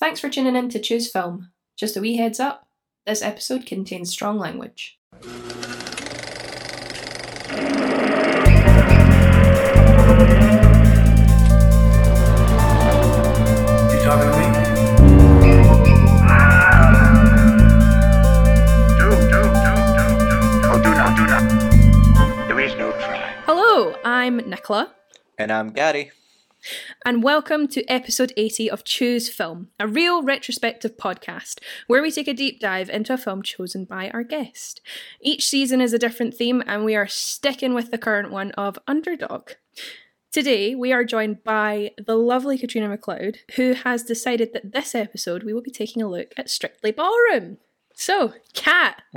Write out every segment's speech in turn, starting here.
Thanks for tuning in to Choose Film. Just a wee heads up this episode contains strong language. You talking to me? Do, do, do, do, do. Do not, do not. There is no try. Hello, I'm Nicola, And I'm Gary. And welcome to episode 80 of Choose Film, a real retrospective podcast where we take a deep dive into a film chosen by our guest. Each season is a different theme, and we are sticking with the current one of Underdog. Today, we are joined by the lovely Katrina McLeod, who has decided that this episode we will be taking a look at Strictly Ballroom. So, Kat,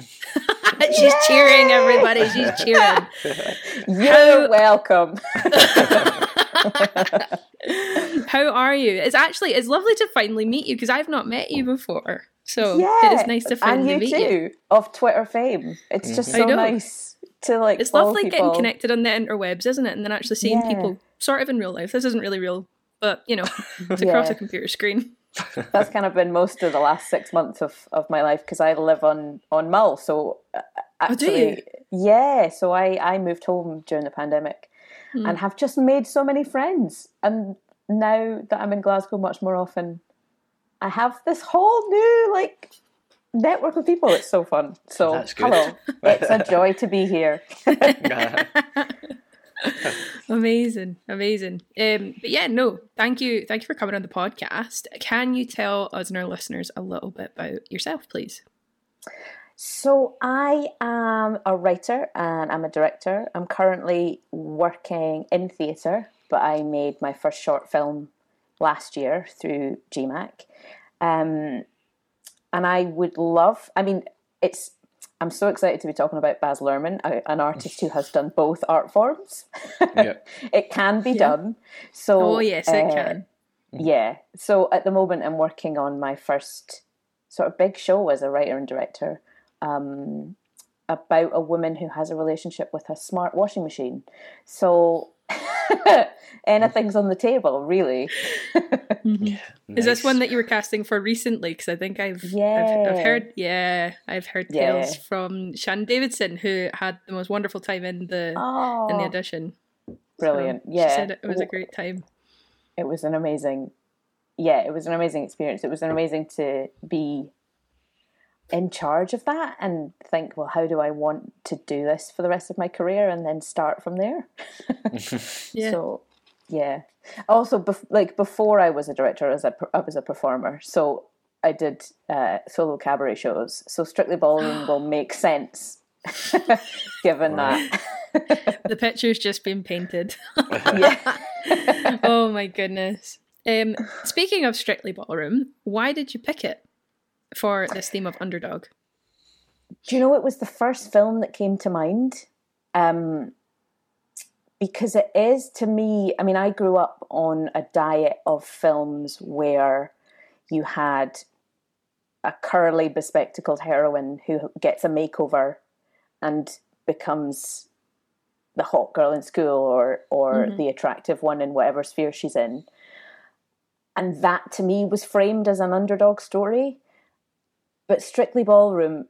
she's cheering, everybody. She's cheering. You're welcome. How are you? It's actually it's lovely to finally meet you because I've not met you before. So yeah, it is nice to finally and you meet too you. of Twitter fame. It's just so nice to like. It's lovely people. getting connected on the interwebs, isn't it? And then actually seeing Yeah. people sort of in real life. This isn't really real, but you know, it's across Yeah. a computer screen. That's kind of been most of the last six months of, of my life because I live on on Mull. So uh, Oh, do actually, yeah. So I I moved home during the pandemic Hmm. and have just made so many friends. And now that I'm in Glasgow much more often, I have this whole new like network of people. It's so fun. So hello, it's a joy to be here. amazing, amazing. Um, but yeah, no, thank you, thank you for coming on the podcast. Can you tell us and our listeners a little bit about yourself, please? So I am a writer and I'm a director. I'm currently working in theatre, but I made my first short film last year through GMAC. Um, and I would love, I mean, it's, I'm so excited to be talking about Baz Luhrmann, an artist who has done both art forms. Yeah. it can be Yeah. done. So Oh yes, it uh, can. yeah. So at the moment, I'm working on my first sort of big show as a writer and director um, about a woman who has a relationship with a smart washing machine. So anything's on the table, really. Mhm. Is this one that you were casting for recently? Because I think I've, I've Yeah. I've heard yeah I've heard Yeah. tales from Shannon Davidson who had the most wonderful time in the Oh, in the audition. brilliant! So yeah, she said it was a great time. it was an amazing yeah it was an amazing experience it was an amazing to be in charge of that and think well how do i want to do this for the rest of my career and then start from there? Yeah. so yeah. Also bef- like before i was a director as a per- i was a performer. So i did uh, solo cabaret shows. So strictly ballroom will make sense given that. The picture's just been painted. yeah. Oh my goodness. Um, speaking of Strictly Ballroom, why did you pick it for this theme of underdog? Do you know it was the first film that came to mind? Um, because it is to me. I mean, I grew up on a diet of films where you had a curly, bespectacled heroine who gets a makeover and becomes the hot girl in school or or Mhm. the attractive one in whatever sphere she's in. And that to me was framed as an underdog story. But Strictly Ballroom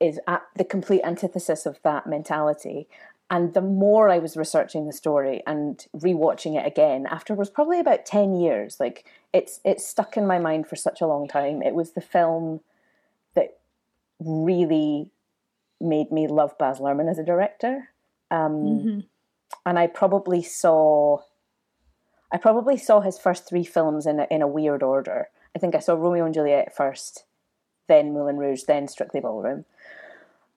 is at the complete antithesis of that mentality. And the more I was researching the story and rewatching it again, after it was probably about ten years, like it's it's stuck in my mind for such a long time. It was the film that really made me love Baz Luhrmann as a director. Um, Mhm. and I probably saw I probably saw his first three films in a, in a weird order. I think I saw Romeo and Juliet first, then Moulin Rouge, then Strictly Ballroom.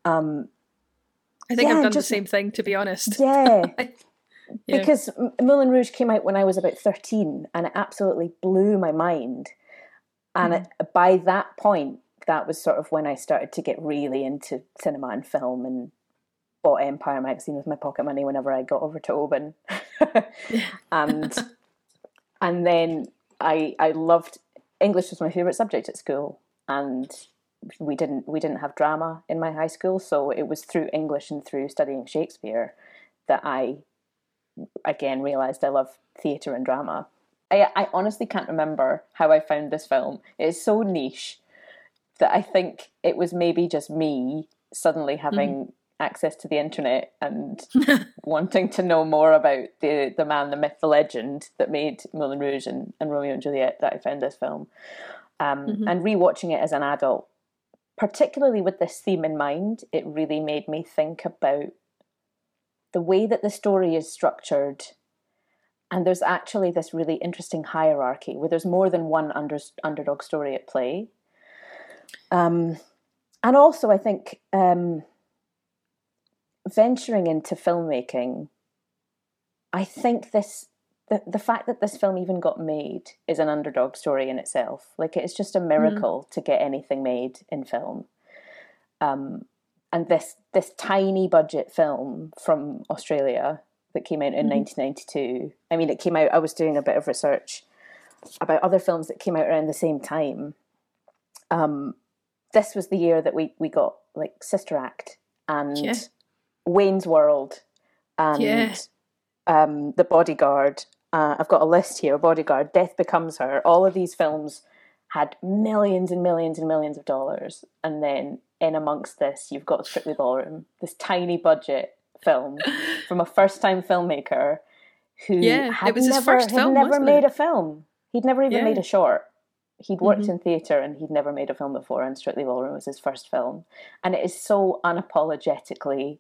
Um, I think Yeah, I've done just- the same thing to be honest. yeah, Yeah. because Moulin Rouge came out when I was about thirteen, and it absolutely blew my mind. And it, by that point, that was sort of when I started to get really into cinema and film, and bought Empire magazine with my pocket money whenever I got over to Oban, and and then I I loved English was my favorite subject at school, and we didn't we didn't have drama in my high school, so it was through English and through studying Shakespeare that I again realized I love theatre and drama. I, I honestly can't remember how I found this film. It is so niche that I think it was maybe just me suddenly having mm. access to the internet and wanting to know more about the, the man, the myth, the legend that made Moulin Rouge and, and Romeo and Juliet that I found this film. Um, mm-hmm. And rewatching it as an adult, particularly with this theme in mind, it really made me think about the way that the story is structured and there's actually this really interesting hierarchy where there's more than one under, underdog story at play. Um, and also, I think um, venturing into filmmaking, I think this the, the fact that this film even got made is an underdog story in itself. Like it's just a miracle mm. to get anything made in film. Um, and this this tiny budget film from Australia that came out in mm-hmm. 1992. I mean, it came out. I was doing a bit of research about other films that came out around the same time. Um, this was the year that we we got like Sister Act and yeah. Wayne's World and yeah. um, The Bodyguard. Uh, I've got a list here. Bodyguard, Death Becomes Her. All of these films had millions and millions and millions of dollars, and then in amongst this, you've got Strictly Ballroom, this tiny budget film from a first time filmmaker who yeah, had it was never, his first film, never made it? a film. He'd never even Yeah. made a short. He'd worked Mhm. in theatre and he'd never made a film before, and Strictly Ballroom was his first film. And it is so unapologetically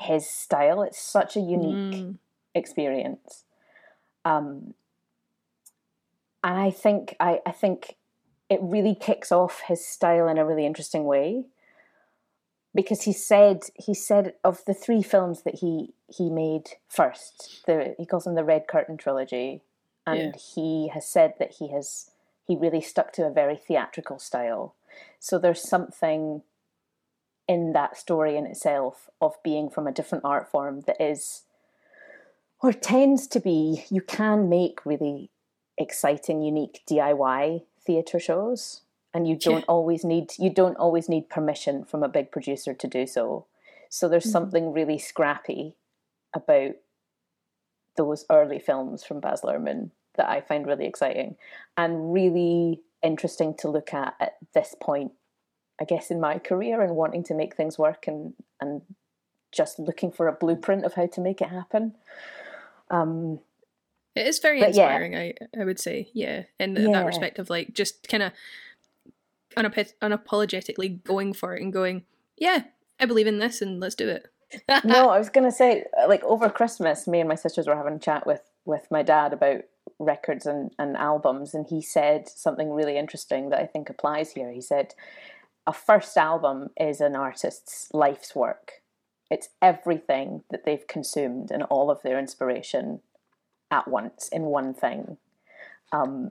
his style. It's such a unique Mm. Experience. Um, and I think I, I think it really kicks off his style in a really interesting way because he said he said of the three films that he he made first, the he calls them the Red Curtain trilogy, and Yeah. he has said that he has he really stuck to a very theatrical style. So there's something in that story in itself of being from a different art form that is or tends to be you can make really exciting unique DIY theatre shows and you don't Yeah. always need you don't always need permission from a big producer to do so so there's Mhm. something really scrappy about those early films from Baz Luhrmann that I find really exciting and really interesting to look at at this point I guess in my career and wanting to make things work and and just looking for a blueprint of how to make it happen um It is very But yeah. inspiring, I I would say, yeah, in Yeah. that respect of like just kind of unap- unapologetically going for it and going, yeah, I believe in this and let's do it. no, I was gonna say, uh, like over Christmas, me and my sisters were having a chat with with my dad about records and, and albums, and he said something really interesting that I think applies here. He said, "A first album is an artist's life's work. It's everything that they've consumed and all of their inspiration at once in one thing." Um,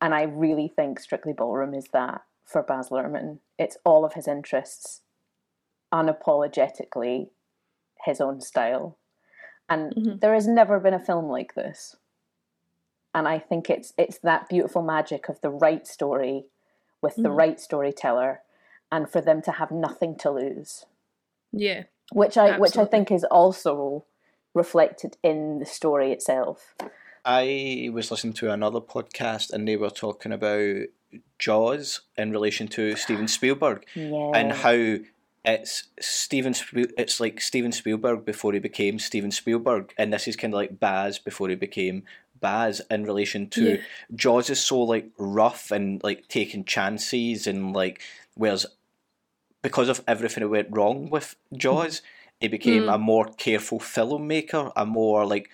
and I really think Strictly Ballroom is that for Baz Luhrmann. It's all of his interests unapologetically his own style. And Mhm. there has never been a film like this. And I think it's it's that beautiful magic of the right story with the Mhm. right storyteller and for them to have nothing to lose. Yeah, Which I which I think is also reflected in the story itself. I was listening to another podcast and they were talking about Jaws in relation to Steven Spielberg Yeah. and how it's Steven Spiel- it's like Steven Spielberg before he became Steven Spielberg and this is kind of like Baz before he became Baz in relation to Yeah. Jaws is so like rough and like taking chances and like whereas because of everything that went wrong with Jaws he became Mm. a more careful filmmaker a more like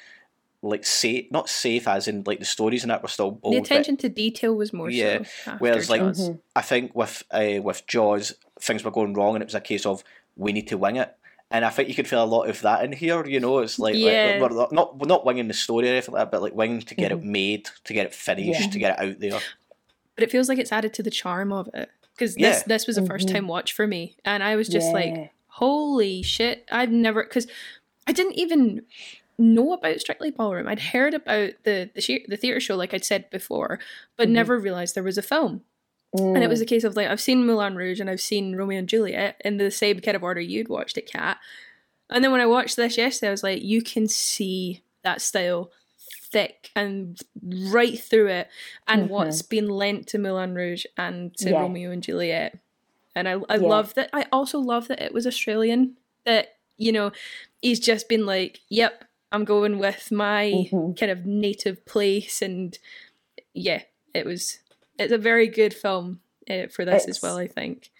like safe not safe as in like the stories and that were still bold the but- attention to detail was more Yeah, so. After whereas, like, Jaws. Mhm. I think with uh, with Jaws, things were going wrong, and it was a case of we need to wing it. And I think you could feel a lot of that in here. You know, it's like, Yeah. like we're not we're not winging the story or anything like that, but like winging to get it Mm-hmm. made, to get it finished, Yeah. to get it out there. but it feels like it's added to the charm of it because this Yeah. this was a first Mhm. time watch for me, and I was just Yeah. like, holy shit! I've never because I didn't even know about Strictly Ballroom. I'd heard about the the, she- the theater show, like I'd said before, but Mhm. never realized there was a film. And it was a case of like I've seen Moulin Rouge and I've seen Romeo and Juliet in the same kind of order you'd watched it, Kat. And then when I watched this yesterday, I was like, you can see that style thick and right through it, and what's been lent to Moulin Rouge and to Yeah. Romeo and Juliet. And I, I Yeah. love that. I also love that it was Australian. That you know, he's just been like, "Yep, I'm going with my Mhm. kind of native place," and yeah, it was. It's a very good film uh, for this as well. I think.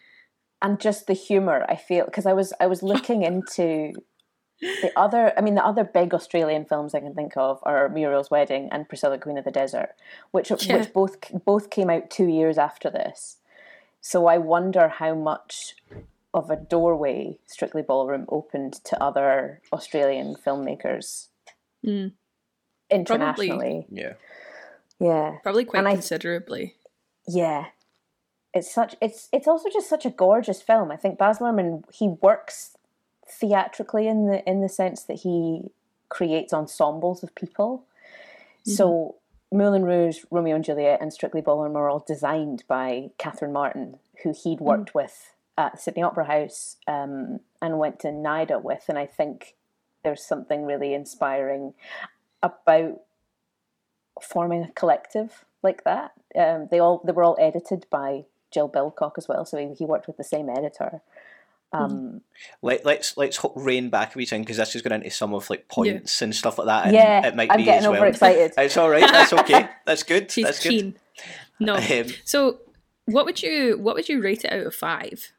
and just the humor I feel because I was I was looking into the other I mean the other big Australian films I can think of are Muriel's Wedding and Priscilla Queen of the Desert which Yeah. which both both came out 2 years after this so I wonder how much of a doorway Strictly Ballroom opened to other Australian filmmakers Mm. internationally Yeah. yeah Probably quite And I- considerably. yeah it's such it's it's also just such a gorgeous film i think baz luhrmann he works theatrically in the in the sense that he creates ensembles of people so moulin rouge romeo and juliet and strictly ballroom are all designed by catherine martin who he'd worked with at sydney opera house um, and went to nida with and i think there's something really inspiring about forming a collective like that. Um, they all they were all edited by Jill Bilcock as well, so he, he worked with the same editor. Um, Let, let's let's ho- rein back a wee thing because this is going into some of like points and stuff like that. And yeah, it might I'm be getting as well. overexcited. It's all right. That's okay. That's good. She's That's keen. No. Um, So, what would you what would you rate it out of five?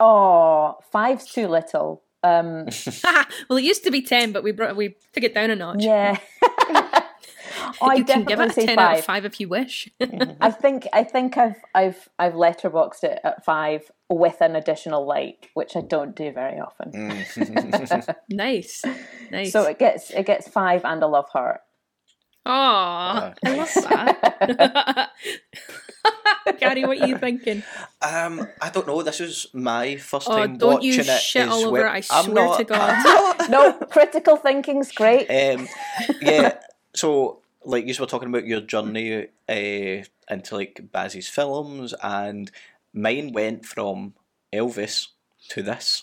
oh, five's too little. Um, well, it used to be ten, but we brought we took it down a notch. yeah. Oh, I you can definitely give it a say ten out five. of five if you wish. I think I think I've I've I've letterboxed it at five with an additional like, which I don't do very often. Mm. nice, nice. So it gets it gets five and a love heart. Aw, I love that. Gary, what are you thinking? Um, I don't know. This is my first Oh, time don't you watching it. shit all over it, I I'm swear not- to God. I'm not. No, critical thinking's great. um, yeah. So, like you were talking about your journey uh, into like Bazzy's films, and mine went from Elvis to this.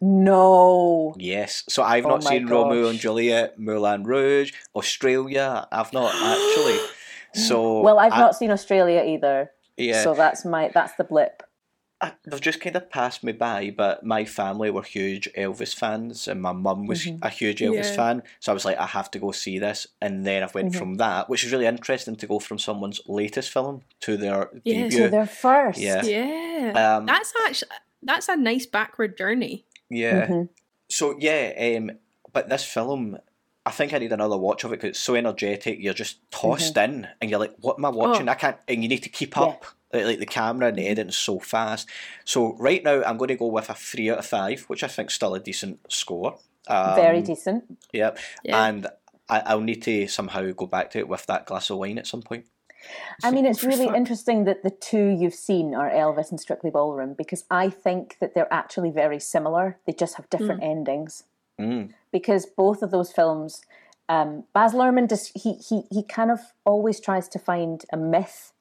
No. Yes. So I've Oh not seen Romeo and. Juliet, Moulin Rouge, Australia. I've not actually. So Well, I've I- not seen Australia either. Yeah. So that's my that's the blip. I, they've just kind of passed me by, but my family were huge Elvis fans, and my mum was Mm-hmm. a huge Elvis Yeah. fan. So I was like, I have to go see this, and then I went Mm-hmm. from that, which is really interesting to go from someone's latest film to their Yeah. debut. So they're first. Yeah. Yeah, Um, that's actually that's a nice backward journey. yeah. Mhm. So yeah, um, but this film, I think I need another watch of it because it's so energetic. You're just tossed in, and you're like, "What am I watching?" I can't, and you need to keep Oh. Yeah. up. Like, like the camera and the editing's so fast. So right now, I'm going to go with a three out of five, which I think still a decent score. Um, Very decent. Yep. Yeah. And I, I'll need to somehow go back to it with that glass of wine at some point. I mean, it's really interesting that the two you've seen are Elvis and Strictly Ballroom because I think that they're actually very similar. They just have different endings. Mm. Because both of those films, um, Baz Luhrmann, does, he, he, he kind of always tries to find a myth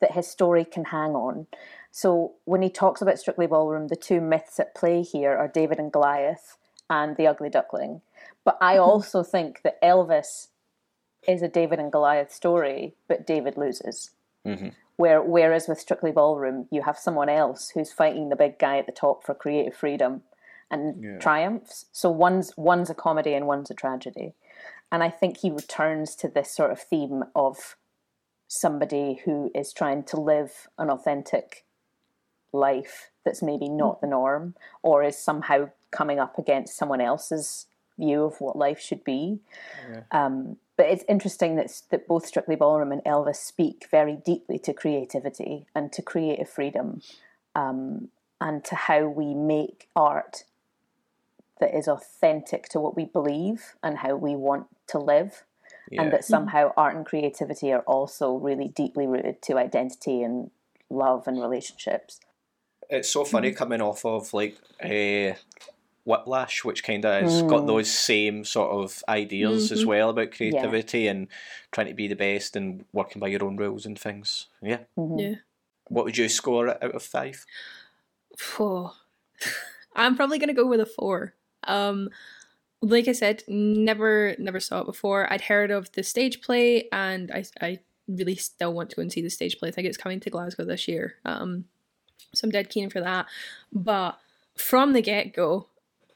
that his story can hang on. So when he talks about Strictly Ballroom, the two myths at play here are David and Goliath and The Ugly Duckling. But I mm-hmm. also think that Elvis is a David and Goliath story, but David loses. Mm-hmm. Where, whereas with Strictly Ballroom, you have someone else who's fighting the big guy at the top for creative freedom and triumphs. So one's one's a comedy and one's a tragedy. And I think he returns to this sort of theme of somebody who is trying to live an authentic life that's maybe not the norm or is somehow coming up against someone else's view of what life should be. Um, but it's interesting that, that both Strictly Ballroom and Elvis speak very deeply to creativity and to creative freedom um, and to how we make art that is authentic to what we believe and how we want to live. Yeah. And that somehow art and creativity are also really deeply rooted to identity and love and relationships. It's so Mm. funny coming off of like uh, Whiplash, which kind of has Mm. got those same sort of ideas Mm-hmm. as well about creativity and trying to be the best and working by your own rules and things. Yeah. Mm-hmm. Yeah. What would you score out of five? Four. I'm probably gonna go with a four. Um, like I said, never never saw it before. I'd heard of the stage play, and I I really still want to go and see the stage play. I think it's coming to Glasgow this year. Um, so I'm dead keen for that. But from the get go,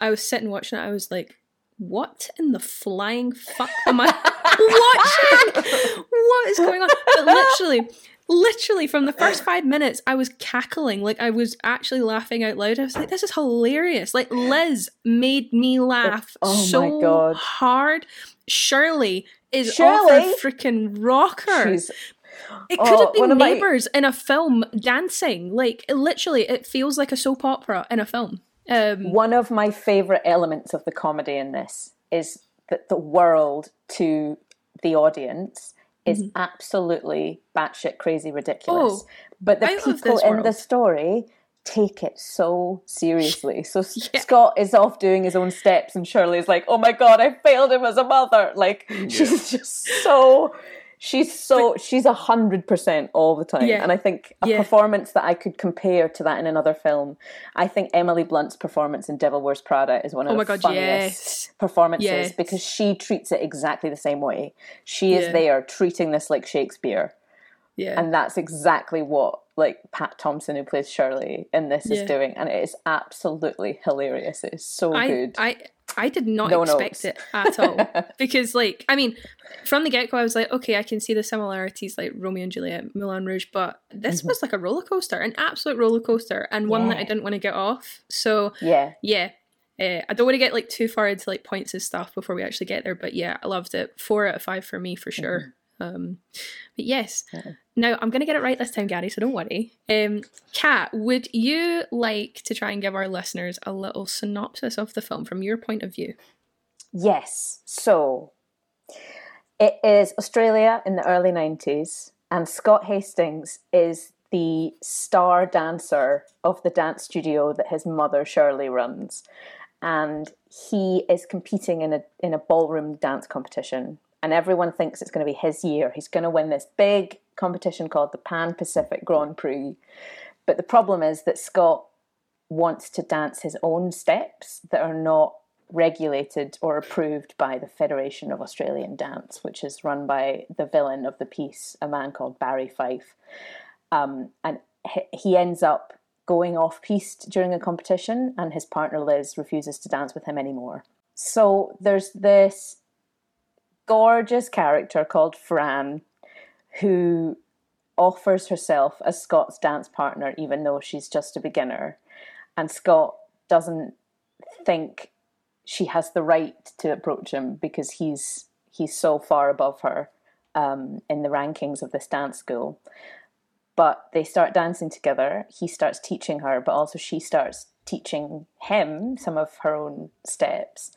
I was sitting watching it. I was like, "What in the flying fuck am I watching? what is going on?" But literally. Literally, from the first five minutes, I was cackling. Like, I was actually laughing out loud. I was like, this is hilarious. Like, Liz made me laugh Oh my so God. hard. Shirley is Shirley? off her freaking rocker. She's It could Oh, have been of my- in a film dancing. Like it- literally, it feels like a soap opera in a film. Um, One of my favourite elements of the comedy in this is that the world to the audience is absolutely batshit crazy ridiculous. Mm-hmm. Oh, but the people this in the story take it so seriously. So S- Scott is off doing his own steps, and Shirley's like, "Oh my god, I failed him as a mother." Like she's just so. She's so she's a hundred percent all the time, Yeah. and I think a Yeah. performance that I could compare to that in another film. I think Emily Blunt's performance in Devil Wears Prada is one of Oh the God, funniest yes. performances Yes. because she treats it exactly the same way. She is Yeah. there treating this like Shakespeare, yeah, and that's exactly what like Pat Thomson, who plays Shirley in this, Yeah. is doing, and it is absolutely hilarious. It is so I, good. I I did not No expect it at all because, like, I mean, from the get go, I was like, okay, I can see the similarities, like Romeo and Juliet, Moulin Rouge, but this Mm-hmm. was like a roller coaster, an absolute roller coaster, and one that I didn't want to get off. So yeah, yeah. Uh, I don't want to get like too far into like points and stuff before we actually get there, but yeah, I loved it. Four out of five for me for sure. Um, but yes, now I'm gonna get it right this time, Gary. So don't worry. Um, Kat, would you like to try and give our listeners a little synopsis of the film from your point of view? Yes. So it is Australia in the early 90s, and Scott Hastings is the star dancer of the dance studio that his mother Shirley runs. And he is competing in a in a ballroom dance competition. And everyone thinks it's going to be his year. He's going to win this big competition called the Pan Pacific Grand Prix. But the problem is that Scott wants to dance his own steps that are not regulated or approved by the Federation of Australian Dance, which is run by the villain of the piece, a man called Barry Fife. Um, and he- ends up going off piste during a competition, and his partner Liz refuses to dance with him anymore. So there's this gorgeous character called Fran who offers herself as Scott's dance partner, even though she's just a beginner. And Scott doesn't think she has the right to approach him because he's he's so far above her um, in the rankings of this dance school. But they start dancing together. He starts teaching her, but also she starts teaching him some of her own steps.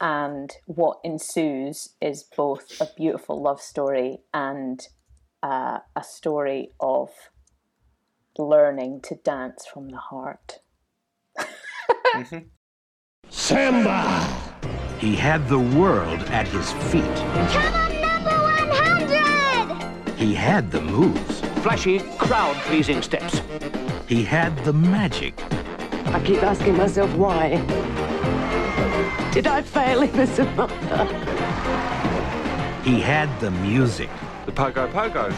And what ensues is both a beautiful love story and uh, a story of learning to dance from the heart. Samba! He had the world at his feet. Come on, number 100! He had the moves. Flashy, crowd-pleasing steps. He had the magic. I keep asking myself why. Did I fail him as a mother? He had the music. The pogo pogo.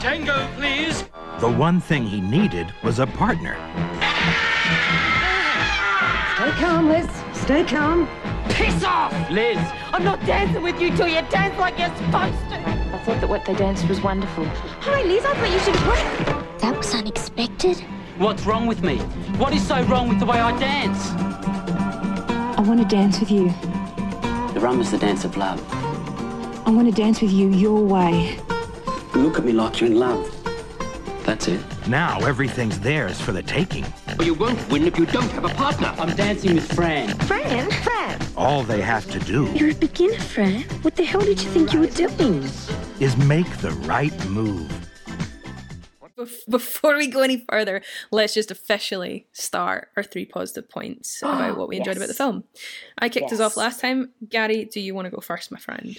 Tango, please. The one thing he needed was a partner. Stay calm, Liz. Stay calm. Piss off, Liz. I'm not dancing with you till you dance like you're supposed to. I thought that what they danced was wonderful. Hi, Liz, I thought you should That was unexpected. What's wrong with me? What is so wrong with the way I dance? I want to dance with you. The rum is the dance of love. I want to dance with you your way. Look at me like you're in love. That's it. Now everything's theirs for the taking. But you won't win if you don't have a partner. I'm dancing with Fran. Fran? Fran? All they have to do You're a beginner, Fran. What the hell did you think you were doing? is make the right move. Bef- Before we go any further, let's just officially start our three positive points about what we enjoyed about the film. I kicked us off last time. Gary, do you want to go first, my friend?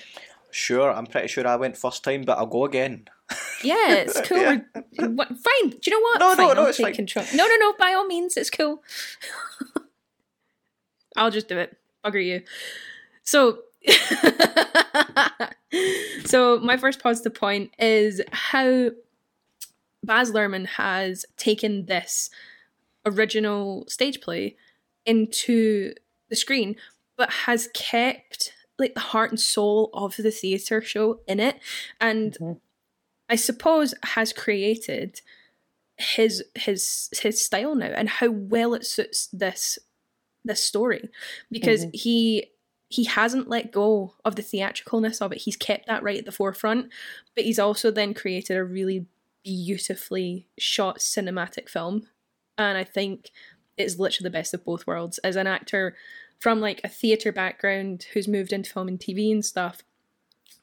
Sure, I'm pretty sure I went first time, but I'll go again. Yeah, it's cool. Yeah. What, fine. Do you know what? No, no, fine, no, I'll it's fine. control. No, no, no. By all means, it's cool. I'll just do it. bugger you. So, so my first positive point is how Baz Luhrmann has taken this original stage play into the screen, but has kept like the heart and soul of the theatre show in it, and I suppose has created his his his style now and how well it suits this this story because Mhm. he he hasn't let go of the theatricalness of it he's kept that right at the forefront but he's also then created a really beautifully shot cinematic film. And i think it's literally the best of both worlds. As an actor from like a theatre background who's moved into film and tv and stuff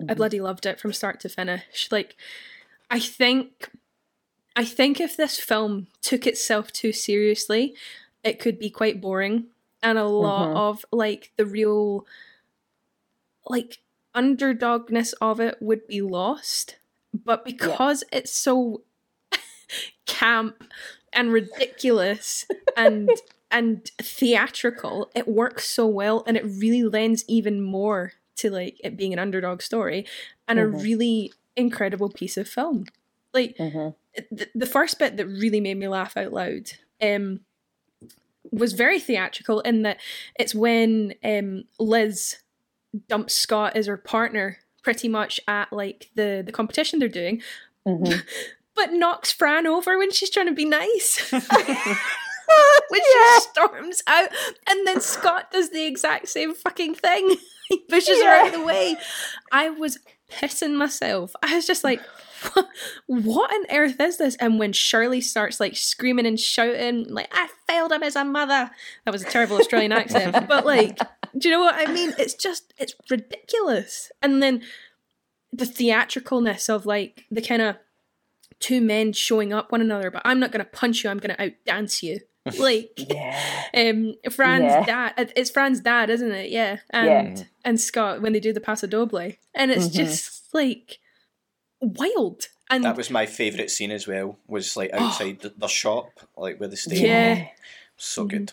i bloody loved it from start to finish. Like i think I think if this film took itself too seriously, it could be quite boring. And a lot Mhm. of like the real like underdogness of it would be lost. But because it's so camp and ridiculous and and theatrical, it works so well and it really lends even more to like it being an underdog story and Mhm. a really incredible piece of film. Like Mhm. the, the first bit that really made me laugh out loud um, was very theatrical in that it's when um, Liz dumps Scott as her partner pretty much at like the the competition they're doing, Mhm. but knocks Fran over when she's trying to be nice. when she storms out, and then Scott does the exact same fucking thing. he pushes her out of the way. I was pissing myself. I was just like, what on earth is this? And when Shirley starts like screaming and shouting, like, I failed him as a mother. That was a terrible Australian accent. But like, do you know what I mean? It's just, it's ridiculous. And then the theatricalness of like the kind of two men showing up one another, but I'm not going to punch you, I'm going to outdance you. Like, yeah. um, Fran's Yeah. dad. It's Fran's dad, isn't it? Yeah, and and Scott when they do the Paso Doble, and it's Mhm. just like wild. And That was my favourite scene as well. Was like outside the, the shop, like where they stay. Yeah. so good.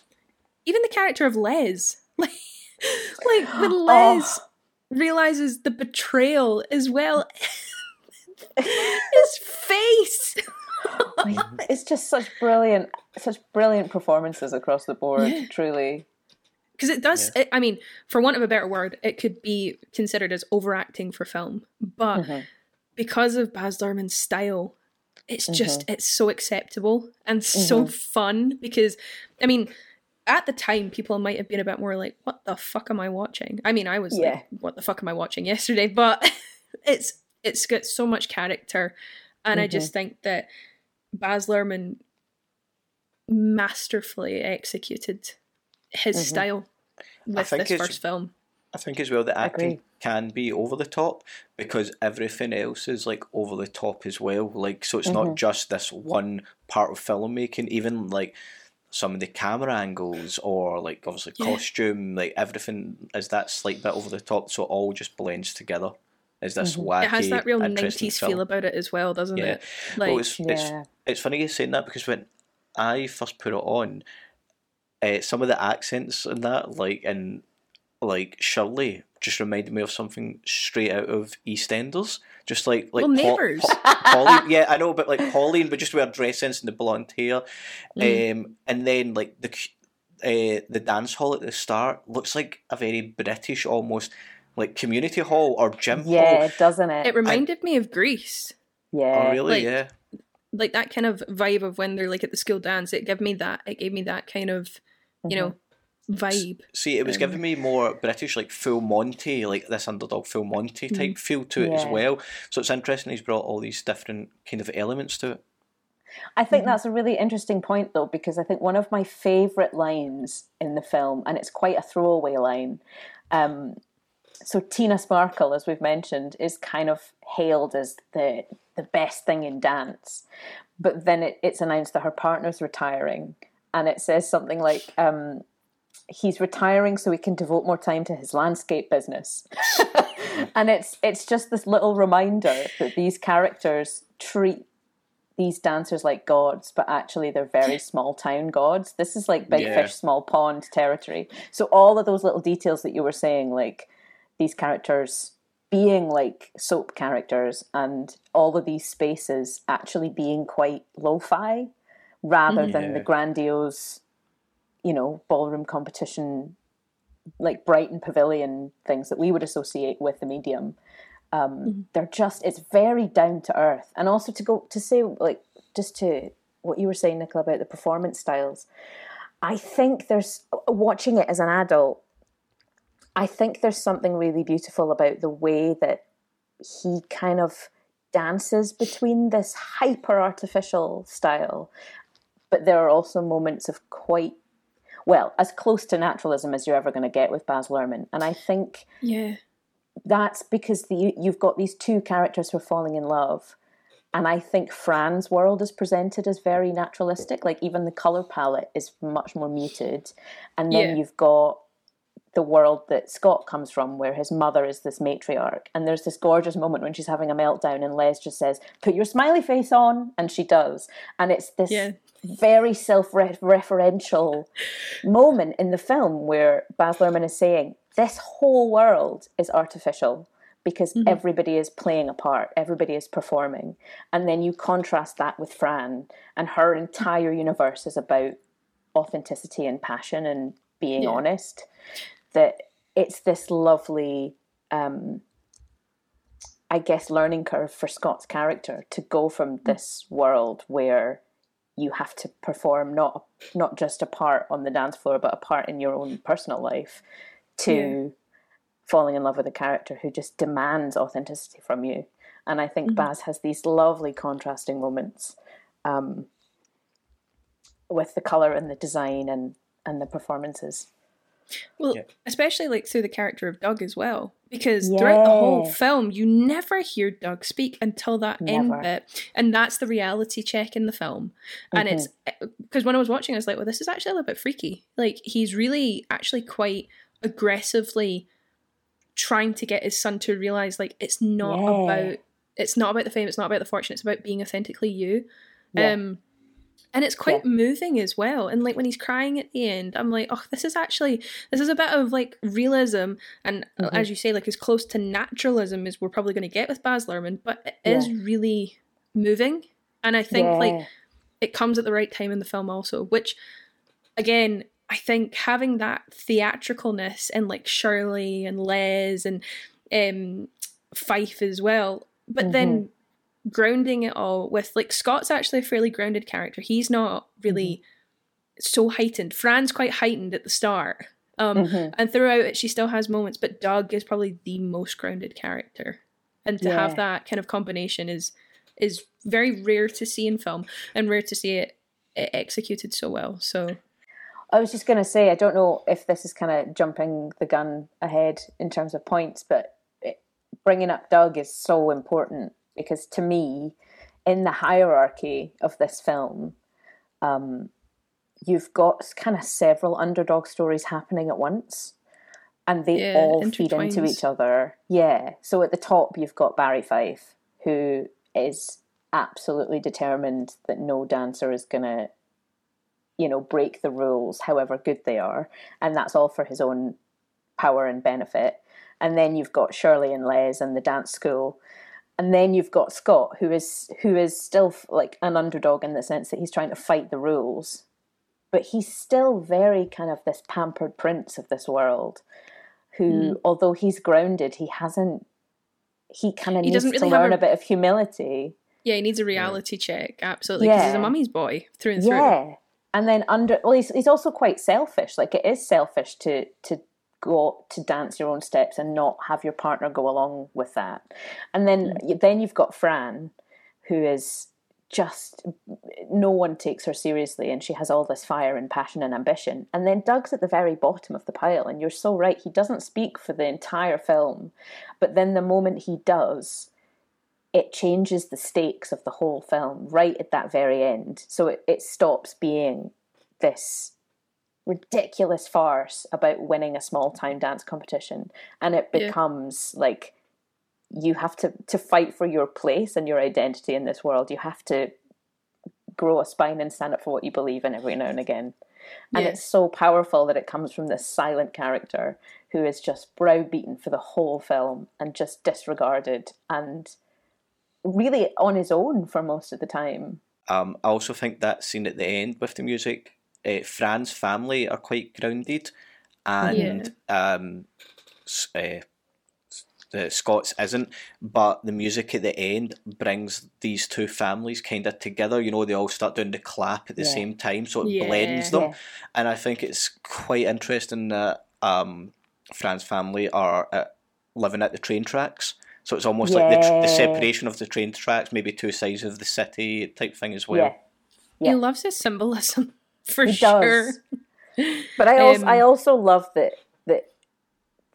even the character of Les, like, like when Oh. Les realizes the betrayal as well. His face. it's just such brilliant, such brilliant performances across the board. Yeah. Truly, because it does it, i mean for want of a better word it could be considered as overacting for film but Mhm. because of baz luhrmann's style it's just Mhm. it's so acceptable and so Mhm. fun because i mean at the time people might have been a bit more like what the fuck am i watching i mean i was Yeah. like what the fuck am i watching yesterday but it's it's got so much character and i Mhm. just think that baz luhrmann masterfully executed his Mhm. style with think this first film. I think as well the acting Agree. can be over the top because everything else is like over the top as well. Like so, it's Mhm. not just this one part of filmmaking. Even like some of the camera angles or like obviously Yeah. costume, like everything is that slight bit over the top. So it all just blends together. Is this Mhm. wacky? It has that real nineties feel about it as well, doesn't Yeah. it? Like well, it's, it's Yeah. it's funny you saying that because when I first put it on, uh, some of the accents in that, like in like Shirley, just reminded me of something straight out of EastEnders. Just like like Well, Pa- Neighbours. Pa- Pauline, yeah, I know, but like Pauline, but just with her dress sense and the blonde hair, Mm. um, and then like the uh, the dance hall at the start looks like a very British, almost like community hall or gym hall. yeah, doesn't it? it reminded me of Grease. yeah, Oh, really? like- yeah. Like that kind of vibe of when they're like at the school dance. It gave me that. It gave me that kind of, you know, vibe. See, it was Um, giving me more British, like full Monty, like this underdog full Monty type feel to it as well. So it's interesting he's brought all these different kind of elements to it. I Mm-hmm. think that's a really interesting point, though, because I think one of my favourite lines in the film, and it's quite a throwaway line. Um, so Tina Sparkle, as we've mentioned, is kind of hailed as the the best thing in dance, but then it, it's announced that her partner's retiring, and it says something like. Um, He's retiring so he can devote more time to his landscape business, and it's it's just this little reminder that these characters treat these dancers like gods, but actually they're very small town gods. This is like big Yeah. fish, small pond territory. So all of those little details that you were saying, like these characters being like soap characters and all of these spaces actually being quite lo-fi rather than the grandiose, you know, ballroom competition like Brighton Pavilion things that we would associate with the medium. Um, They're just it's very down to earth, and also to go to say like just to what you were saying, Nicola, about the performance styles. I think there's watching it as an adult. I think there's something really beautiful about the way that he kind of dances between this hyper artificial style, but there are also moments of quite well, as close to naturalism as you're ever going to get with Baz Luhrmann. And I think Yeah. that's because the, you've got these two characters who are falling in love. And I think Fran's world is presented as very naturalistic. Like even the color palette is much more muted. And then Yeah. you've got the world that Scott comes from, where his mother is this matriarch. And there's this gorgeous moment when she's having a meltdown, and Les just says, Put your smiley face on. And she does. And it's this Yeah. Very self referential moment in the film where Baz Luhrmann is saying, This whole world is artificial because everybody is playing a part, everybody is performing. And then you contrast that with Fran, and her entire universe is about authenticity and passion and being Yeah. honest. That it's this lovely, um, I guess, learning curve for Scott's character to go from this world where you have to perform not not just a part on the dance floor, but a part in your own personal life, to falling in love with a character who just demands authenticity from you. And I think Baz has these lovely contrasting moments um, with the color and the design and and the performances. Well, especially like through the character of Doug as well, because throughout the whole film, you never hear Doug speak until that end bit, and that's the reality check in the film. And it's because when I was watching, I was like, "Well, this is actually a little bit freaky." Like he's really actually quite aggressively trying to get his son to realize, like, it's not Yeah. about it's not about the fame, it's not about the fortune, it's about being authentically you. Yeah. Um, and it's quite moving as well. And like when he's crying at the end, I'm like, oh, this is actually this is a bit of like realism, and uh, Mm-hmm. as you say, like as close to naturalism as we're probably going to get with Baz Luhrmann. But it is really moving, and I think Yeah. like it comes at the right time in the film also, which again. I think having that theatricalness and like Shirley and Les and um, Fife as well, but then grounding it all with like Scott's actually a fairly grounded character. He's not really so heightened. Fran's quite heightened at the start. Um, And throughout it, she still has moments, but Doug is probably the most grounded character. And to have that kind of combination is is very rare to see in film and rare to see it, it executed so well. So I was just going to say, I don't know if this is kind of jumping the gun ahead in terms of points, but it, bringing up Doug is so important because to me, in the hierarchy of this film, um, you've got kind of several underdog stories happening at once. And they Yeah, all feed into each other. Yeah. So at the top, you've got Barry Fife, who is absolutely determined that no dancer is going to you know, break the rules, however good they are, and that's all for his own power and benefit. And then you've got Shirley and Les and the dance school, and then you've got Scott, who is who is still like an underdog in the sense that he's trying to fight the rules, but he's still very kind of this pampered prince of this world, who, hmm. although he's grounded, he hasn't. He kind of needs doesn't to learn a- a bit of humility. yeah, he needs a reality check, absolutely, because he's a Yeah. mummy's boy through and through. Yeah. And then under well he's he's also quite selfish. Like it is selfish to to go to dance your own steps and not have your partner go along with that. And then mm. then you've got Fran who is just no one takes her seriously and she has all this fire and passion and ambition. And then Doug's at the very bottom of the pile and you're so right he doesn't speak for the entire film. But then the moment he does it changes the stakes of the whole film right at that very end. So it, it stops being this ridiculous farce about winning a small town dance competition and it Yeah. becomes like you have to to fight for your place and your identity in this world you have to grow a spine and stand up for what you believe in every now and again. And Yeah. it's so powerful that it comes from this silent character who is just browbeaten for the whole film and just disregarded and really on his own for most of the time. Um, I also think that scene at the end with the music, uh, Fran's family are quite grounded, and um, uh, s- the Scots isn't. But the music at the end brings these two families kind of together. You know, they all start doing the clap at the Yeah. same time, so it Yeah. blends them. Yeah. And I think it's quite interesting that um, Fran's family are uh, living at the train tracks. So it's almost like the, tr- the separation of the train tracks, maybe two sides of the city type thing as well. Yeah. He loves his symbolism for He sure. does. But I also Um, I also love that that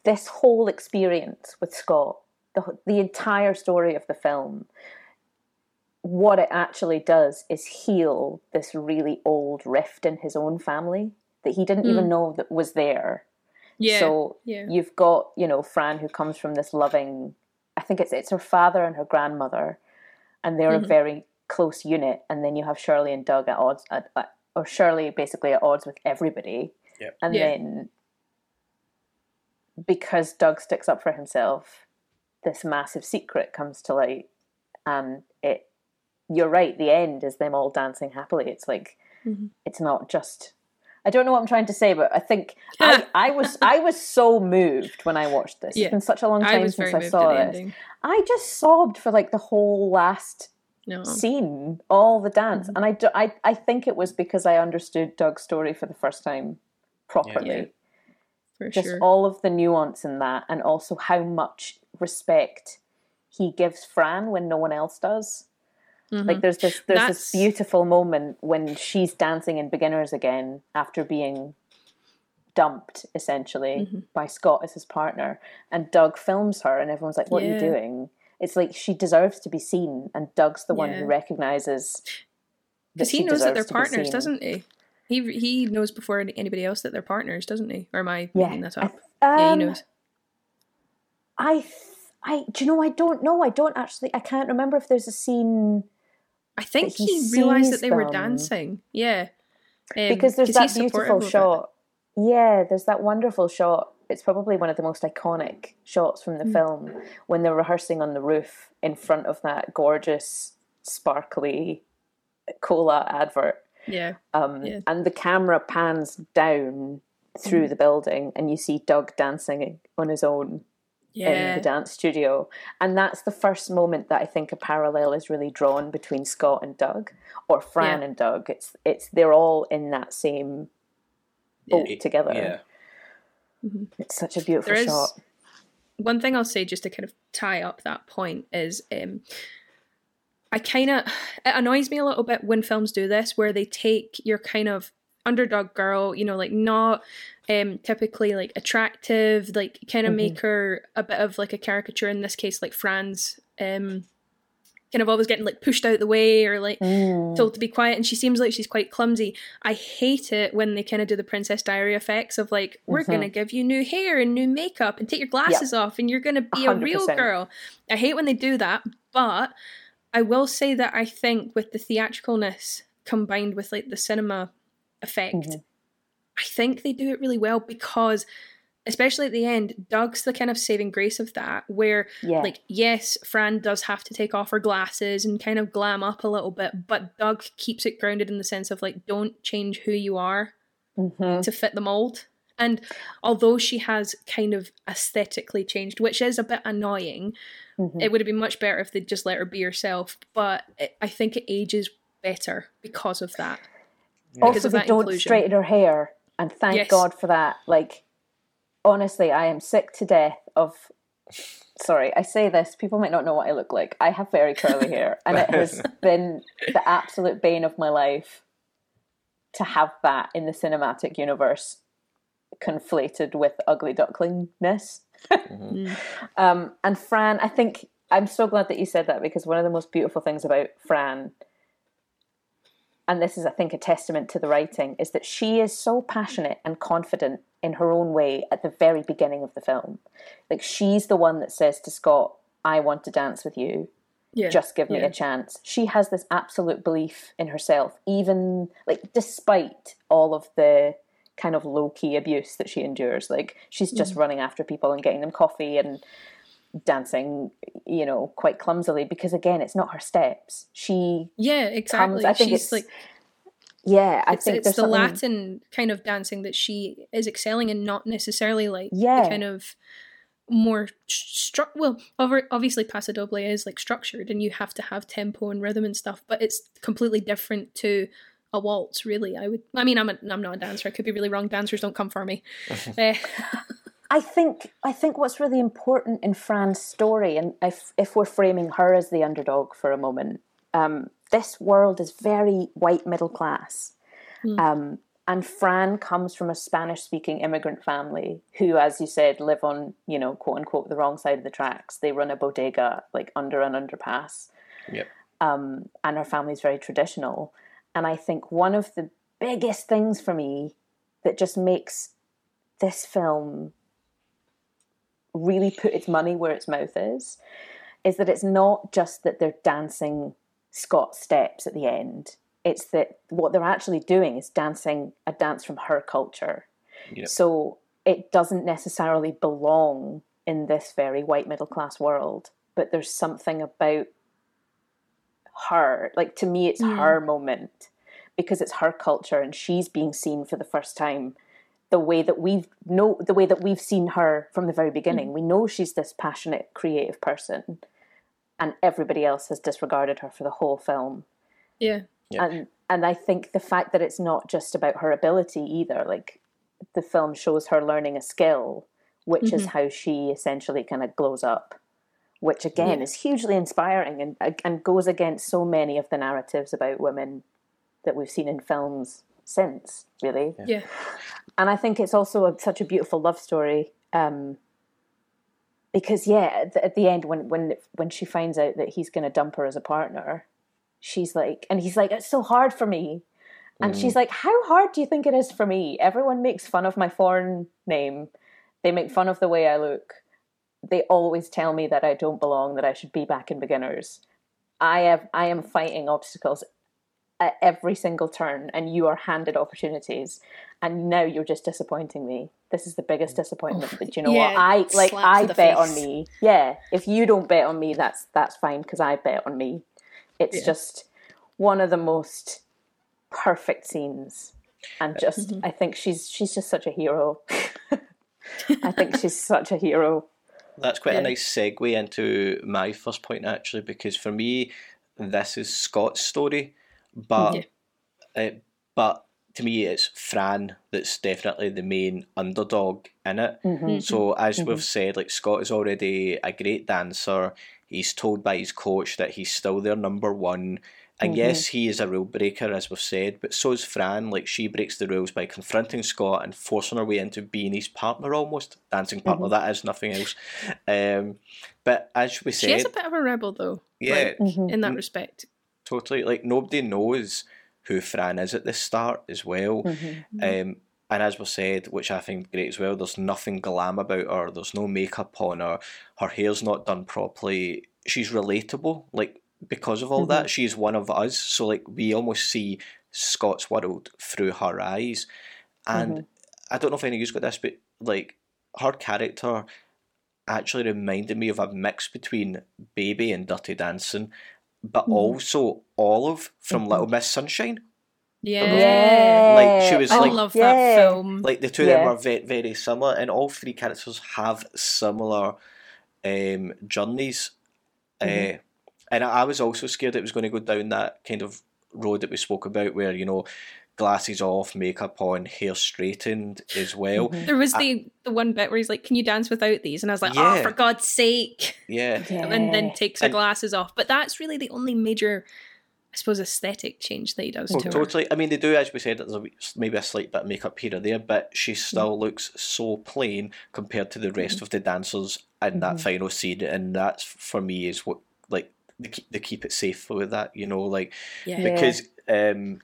this whole experience with Scott, the the entire story of the film, what it actually does is heal this really old rift in his own family that he didn't even know that was there. Yeah. So yeah. you've got you know Fran who comes from this loving, I think it's it's her father and her grandmother, and they're Mm-hmm. a very close unit. And then you have Shirley and Doug at odds, at, at, or Shirley basically at odds with everybody. Yep. And Yeah. then because Doug sticks up for himself, this massive secret comes to light, and it. You're right. The end is them all dancing happily. It's like Mm-hmm. it's not just I don't know what I'm trying to say, but I think I, I was I was so moved when I watched this. Yeah. It's been such a long time was since I saw at this. ending. I just sobbed for like the whole last No. scene, all the dance, Mm-hmm. and I, do, I I think it was because I understood Doug's story for the first time properly. Yeah. For Just sure. all of the nuance in that, and also how much respect he gives Fran when no one else does. Like there's this there's Mm-hmm. That's- this beautiful moment when she's dancing in beginners again after being dumped essentially Mm-hmm. by Scott as his partner and Doug films her and everyone's like what are you doing it's like she deserves to be seen and Doug's the one who recognizes Because he knows that they're partners, doesn't he? He he knows before anybody else that they're partners, doesn't he? Or am I Yeah. making that up? I- yeah, he um, knows. I th- I do you know I don't know I don't actually I can't remember if there's a scene I think he he, realized that they were dancing. Yeah. Um, because there's that beautiful shot. Yeah, there's that wonderful shot. It's probably one of the most iconic shots from the Hmm. film when they're rehearsing on the roof in front of that gorgeous, sparkly cola advert. Yeah. Um, Yeah. And the camera pans down through Hmm. the building, and you see Doug dancing on his own yeah. in the dance studio. And that's the first moment that I think a parallel is really drawn between Scott and Doug, or Fran Yeah. and Doug. It's it's they're all in that same boat together. Yeah. It's such a beautiful There shot. one thing I'll say just to kind of tie up that point is um, I kind of it annoys me a little bit when films do this where they take your kind of underdog girl, you know, like not um typically like attractive, like kind of Mhm. make her a bit of like a caricature in this case like Fran's. um kind of always getting like pushed out the way or like Mm. told to be quiet and she seems like she's quite clumsy. I hate it when they kind of do the Princess Diary effects of like, we're Mhm. going to give you new hair and new makeup and take your glasses off and you're going to be a real girl. I hate when they do that, but I will say that I think with the theatricalness combined with like the cinema effect, Mhm. I think they do it really well because especially at the end, Doug's the kind of saving grace of that, where Yeah. like yes, Fran does have to take off her glasses and kind of glam up a little bit, but Doug keeps it grounded in the sense of like don't change who you are Mhm. to fit the mold. And although she has kind of aesthetically changed, which is a bit annoying, Mhm. it would have been much better if they just let her be herself. But it, I think it ages better because of that. Because also, of they that don't inclusion. straighten her hair, and thank Yes. God for that. Like, honestly, I am sick to death of. Sorry, I say this. People might not know what I look like. I have very curly hair, and it has been the absolute bane of my life to have that in the cinematic universe conflated with ugly ducklingness. um, and Fran, I think I'm so glad that you said that because one of the most beautiful things about Fran and this is, I think, a testament to the writing, is that she is so passionate and confident in her own way at the very beginning of the film. Like, she's the one that says to Scott, I want to dance with you. Yeah, just give me yeah. a chance. She has this absolute belief in herself, even like despite all of the kind of low key abuse that she endures. Like she's just Mm-hmm. running after people and getting them coffee and dancing, you know, quite clumsily because again, it's not her steps. She Yeah, exactly. comes. I think She's it's like yeah. I it's, think it's there's the something. Latin kind of dancing that she is excelling in, not necessarily like Yeah. the kind of more stru- well over- obviously paso doble is like structured and you have to have tempo and rhythm and stuff but it's completely different to a waltz really i would i mean i'm, a, I'm not a dancer i could be really wrong dancers don't come for me Eh, I think I think what's really important in Fran's story, and if if we're framing her as the underdog for a moment, um, this world is very white middle class, um, and Fran comes from a Spanish speaking immigrant family who, as you said, live on you know quote unquote the wrong side of the tracks. They run a bodega like under an underpass, Yep. um, and her family's very traditional. And I think one of the biggest things for me that just makes this film really put its money where its mouth is is that it's not just that they're dancing Scott steps at the end. It's that what they're actually doing is dancing a dance from her culture. Yep. So it doesn't necessarily belong in this very white middle class world, but there's something about her. Like to me, it's Mm. her moment because it's her culture and she's being seen for the first time the way that we've know the way that we've seen her from the very beginning. Mm. We know she's this passionate, creative person, and everybody else has disregarded her for the whole film. yeah Yeah. And and I think the fact that it's not just about her ability either, like the film shows her learning a skill, which is mm-hmm. how she essentially kind of glows up. Which again Yeah. is hugely inspiring and and goes against so many of the narratives about women that we've seen in films since, really yeah and I think it's also a, such a beautiful love story. Um, because yeah, at the, at the end when when when she finds out that he's going to dump her as a partner, she's like, and he's like, it's so hard for me, and she's like, how hard do you think it is for me? Everyone makes fun of my foreign name, they make fun of the way I look, they always tell me that I don't belong, that I should be back in beginners. I have I am fighting obstacles at every single turn and you are handed opportunities and now you're just disappointing me. This is the biggest disappointment but you know what? I like i to the bet on me. Yeah if you don't bet on me that's that's fine because i bet on me. It's Yeah. just one of the most perfect scenes. And just Mm-hmm. i think she's she's just such a hero. I think she's such a hero. That's quite Yeah. a nice segue into my first point, actually, because for me, this is Scott's story, but Yeah. uh, but to me, it's Fran that's definitely the main underdog in it. Mm-hmm. So as we've said, like Scott is already a great dancer. He's told by his coach that he's still their number one. And yes, he is a rule breaker, as we've said, but so is Fran. Like she breaks the rules by confronting Scott and forcing her way into being his partner, almost dancing partner. That is nothing else. Um, but as we said. she is a bit of a rebel though yeah, like, in that respect totally. Like nobody knows who Fran is at the start as well. Mm-hmm. Um, and as we said, which I think great as well, there's nothing glam about her. There's no makeup on her. Her hair's not done properly. She's relatable, like because of all that. Mm-hmm. She's one of us. So like we almost see Scott's world through her eyes. And mm-hmm. I don't know if any of you's got this, but like her character actually reminded me of a mix between Baby and Dirty Dancing, but also Olive from Little Miss Sunshine. yeah yeah Like, she was i like- love Yeah. that film Like the two of them Yeah. are very, very similar, and all three characters have similar um, journeys. Uh, and I I was also scared it was going to go down that kind of road that we spoke about, where you know, glasses off, makeup on, hair straightened as well. Mm-hmm. There was the the one bit where he's like, "Can you dance without these?" And I was like, oh, Yeah. "Oh, for God's sake!" Yeah, And then takes her And- glasses off. But that's really the only major, I suppose, aesthetic change that he does Oh, to her. totally. I mean, they do, as we said, there's a, maybe a slight bit of makeup here or there, but she mm-hmm. still looks so plain compared to the rest mm-hmm. of the dancers in that final scene, and that's for me is what like they keep, they keep it safe with that, you know, like Yeah. Yeah. because um,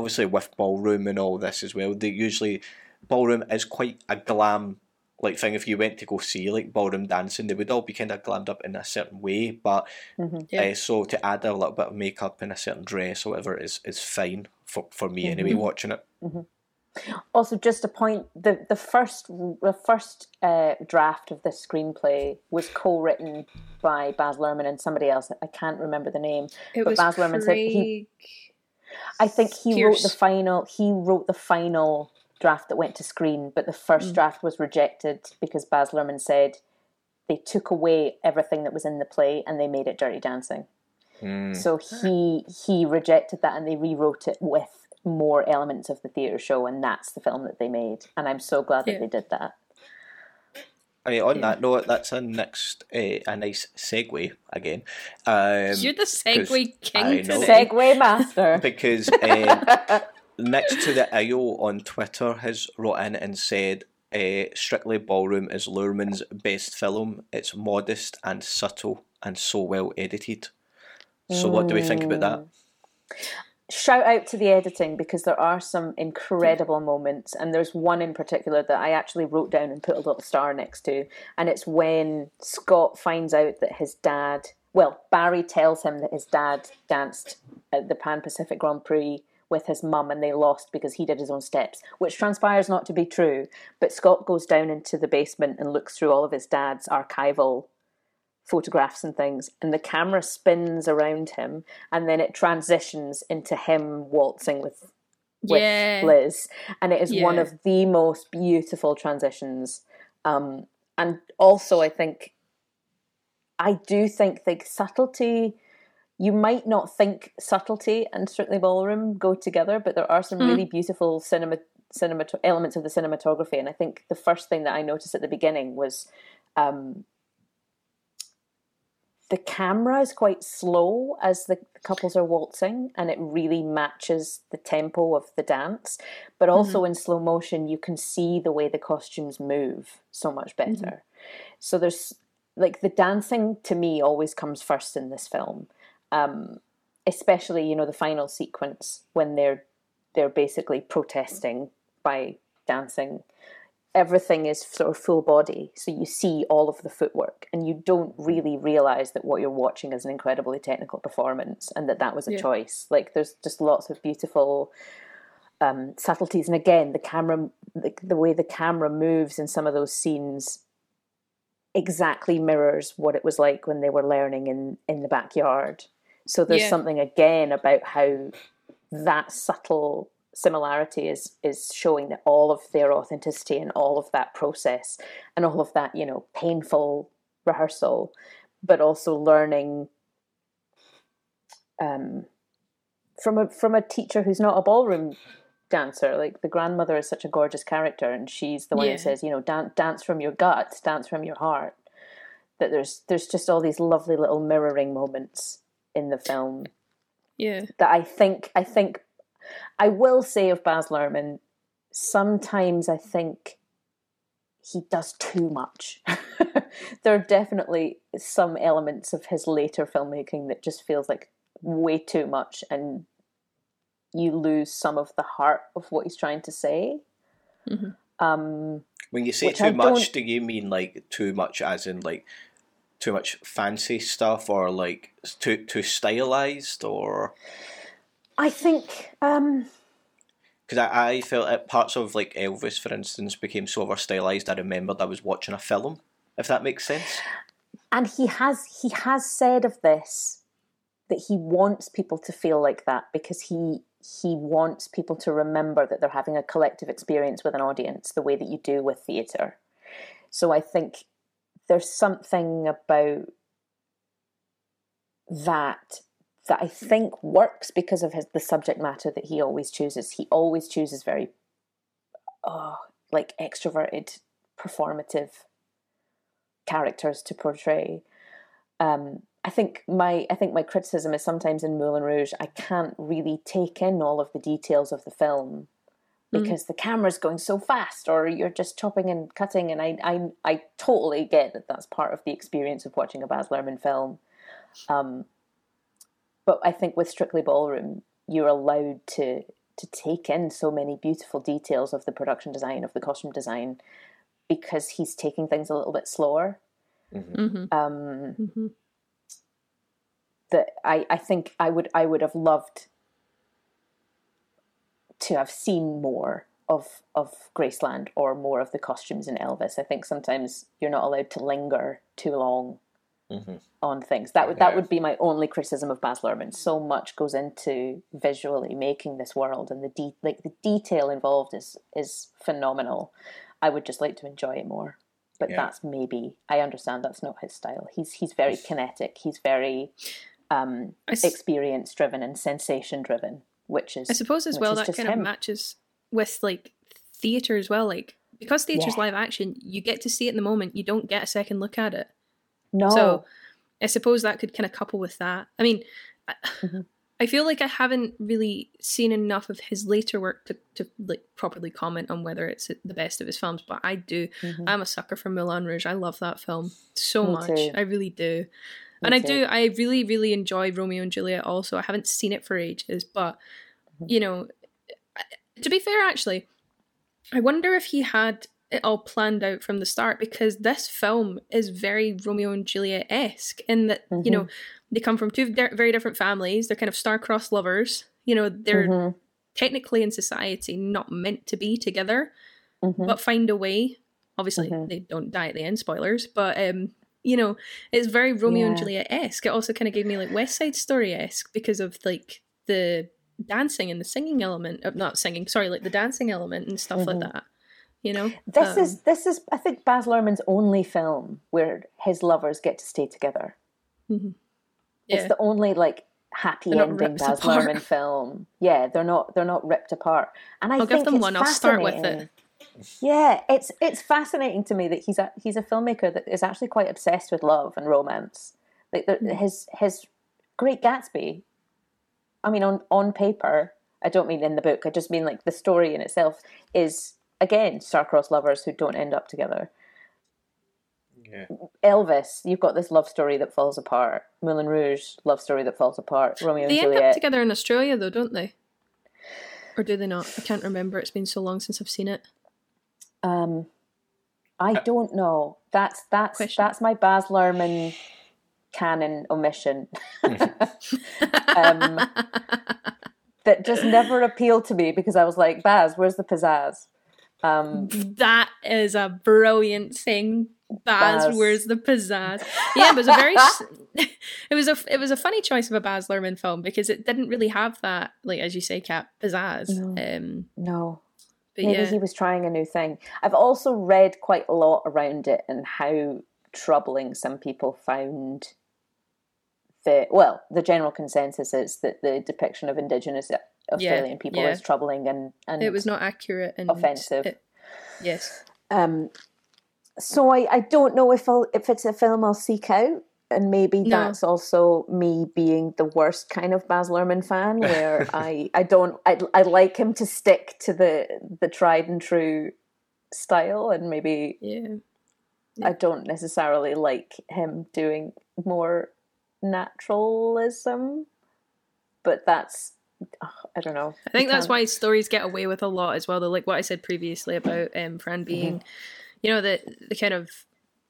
obviously with ballroom and all this as well, they usually ballroom is quite a glam like thing. If you went to go see like ballroom dancing, they would all be kind of glammed up in a certain way. But Mhm. Yeah. uh, so to add a little bit of makeup in a certain dress or whatever is is fine for for me anyway. Mhm. Watching it. Also, just a point: the the first the first uh, draft of this screenplay was co-written by Baz Luhrmann and somebody else. I can't remember the name. It but was Baz Luhrmann said he. Craig. I think he wrote the final. He wrote the final draft that went to screen, but the first Mm. draft was rejected because Baz Luhrmann said they took away everything that was in the play and they made it Dirty Dancing. Hmm. So he he rejected that and they rewrote it with more elements of the theatre show, and that's the film that they made. And I'm so glad that they did that. I mean, on that note, that's a next uh, a nice segue again. Um, You're the segue king I know. today. Segway master. because uh, next to the IO on Twitter has wrote in and said uh, Strictly Ballroom is Luhrmann's best film. It's modest and subtle and so well edited. So what do we think about that? Shout out to the editing because there are some incredible moments, and there's one in particular that I actually wrote down and put a little star next to, and it's when Scott finds out that his dad, well, Barry tells him that his dad danced at the Pan Pacific Grand Prix with his mum and they lost because he did his own steps, which transpires not to be true. But Scott goes down into the basement and looks through all of his dad's archival photographs and things, and the camera spins around him, and then it transitions into him waltzing with with Yeah. Liz, and it is one of the most beautiful transitions. Um, and also, I think, I do think the subtlety. You might not think subtlety and Strictly Ballroom go together, but there are some Mm. really beautiful cinema cinema elements of the cinematography. And I think the first thing that I noticed at the beginning was um, the camera is quite slow as the couples are waltzing and it really matches the tempo of the dance but also in slow motion you can see the way the costumes move so much better. So there's like the dancing to me always comes first in this film um, especially you know the final sequence when they're they're basically protesting by dancing everything is sort of full body so you see all of the footwork and you don't really realize that what you're watching is an incredibly technical performance and that that was a Yeah. choice like there's just lots of beautiful um, subtleties and again the camera the, the way the camera moves in some of those scenes exactly mirrors what it was like when they were learning in in the backyard so there's Yeah. something again about how that subtle similarity is is showing that all of their authenticity and all of that process and all of that you know painful rehearsal but also learning um from a from a teacher who's not a ballroom dancer like the grandmother is such a gorgeous character and she's the one Yeah. who says you know dan- dance from your gut dance from your heart that there's there's just all these lovely little mirroring moments in the film Yeah. that I think I think I will say of Baz Luhrmann, sometimes I think he does too much. there are definitely some elements of his later filmmaking that just feels like way too much, and you lose some of the heart of what he's trying to say. Mhm. Um, When you say too I much, don't- do you mean like too much as in like too much fancy stuff or like too too stylized or I think um, because I, I felt that parts of like Elvis for instance became so over stylized I remembered I was watching a film if that makes sense. And he has he has said of this that he wants people to feel like that because he he wants people to remember that they're having a collective experience with an audience the way that you do with theatre. So i think there's something about that that i think works because of his the subject matter that he always chooses he always chooses very oh like extroverted performative characters to portray. Um, I think my I think my criticism is sometimes in Moulin Rouge I can't really take in all of the details of the film because the camera's going so fast or you're just chopping and cutting and I I I totally get that that's part of the experience of watching a Baz Luhrmann film. Um, but I think with Strictly Ballroom you're allowed to to take in so many beautiful details of the production design of the costume design because he's taking things a little bit slower. Mm-hmm. Um, Mm-hmm. that I, I think I would I would have loved to have seen more of of Graceland or more of the costumes in Elvis. I think sometimes you're not allowed to linger too long Mm-hmm. on things. That would that Yeah. would be my only criticism of Baz Luhrmann. So much goes into visually making this world, and the de- like the detail involved is is phenomenal. I would just like to enjoy it more, but Yeah. that's maybe I understand that's not his style. He's he's very kinetic. He's very um, I s- experience driven and sensation driven, which is I suppose as well that kind him. of matches with like theatre as well. Like because theatre's Yeah. live action, you get to see it in the moment. You don't get a second look at it. No, So I suppose that could kind of couple with that. I mean, I, Mm-hmm. I feel like I haven't really seen enough of his later work to, to like properly comment on whether it's the best of his films, but I do. I'm a sucker for Moulin Rouge. I love that film so Mm-hmm. Me much. too. I really do. Me and I too. do. I really, really enjoy Romeo and Juliet. Also, I haven't seen it for ages, but Mm-hmm. you know, to be fair, actually, I wonder if he had it all planned out from the start because this film is very Romeo and Juliet esque in that you know they come from two very different families. They're kind of star-crossed lovers. You know, they're Mhm. technically in society not meant to be together, Mhm. but find a way. Obviously, Mhm. they don't die at the end. Spoilers, but um, you know, it's very Romeo and Yeah. Juliet esque. It also kind of gave me like West Side Story esque because of like the dancing and the singing element. Of, not singing, sorry, like the dancing element and stuff like Mhm. that. You know, This Um, is this is I think Baz Luhrmann's only film where his lovers get to stay together. yeah. It's the only like happy They're ending Baz apart. Luhrmann film. Yeah, they're not they're not ripped apart. And I I'll think give them it's one. I'll start with it. Yeah, it's it's fascinating to me that he's a he's a filmmaker that is actually quite obsessed with love and romance. Like the, Hmm. his his Great Gatsby. I mean, on on paper, I don't mean in the book. I just mean like the story in itself is again star-crossed lovers who don't end up together. Yeah. Elvis, you've got this love story that falls apart. Moulin Rouge, love story that falls apart. Romeo They and end up together in Australia, though, don't they? Or do they not? I can't remember. It's been so long since I've seen it. Um, I don't know. That's that's Question. that's my Baz Luhrmann canon omission. um, that just never appealed to me because I was like, Baz, where's the pizzazz? Um, That is a brilliant thing. Baz, Baz. where's the pizzazz? Yeah, it was a very, it was a, it was a funny choice of a Baz Luhrmann film because it didn't really have that, like as you say, Cap pizzazz. Um, no, but maybe yeah, he was trying a new thing. I've also read quite a lot around it and how troubling some people found the well, the general consensus is that the depiction of Indigenous Australian people yeah. is troubling and and it was not accurate and offensive. it- yes, Um, so I, I don't know if I'll, if it's a film I'll seek out, and maybe No. that's also me being the worst kind of Baz Luhrmann fan, where I, I don't I, I like him to stick to the the tried and true style, and maybe yeah. I don't necessarily like him doing more naturalism, but that's ugh, I don't know. I think that's why stories get away with a lot as well. Though, like what I said previously about um, Fran mm-hmm. being, you know, the the kind of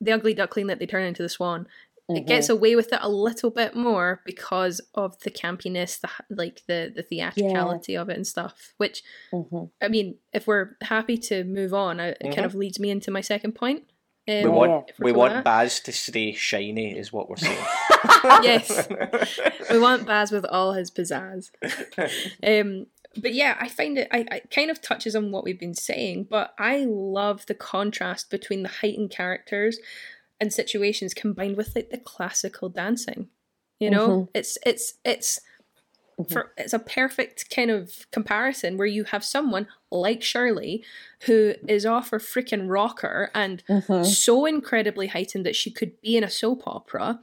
the ugly duckling that they turn into the swan. It gets mm-hmm. away with it a little bit more because of the campiness, the like the the theatricality of it and stuff. Which, mm-hmm. I mean, if we're happy to move on, it kind of leads me into my second point. Um, We want if we're we cool with want that. Baz to stay shiny, is what we're saying. yes, we want Baz with all his pizzazz. Um, but yeah, I find it. I, I it kind of touches on what we've been saying, but I love the contrast between the heightened characters and situations combined with like the classical dancing. You know, it's it's it's. Mm-hmm. For, it's a perfect kind of comparison where you have someone like Shirley who is off her freaking rocker and mm-hmm. so incredibly heightened that she could be in a soap opera,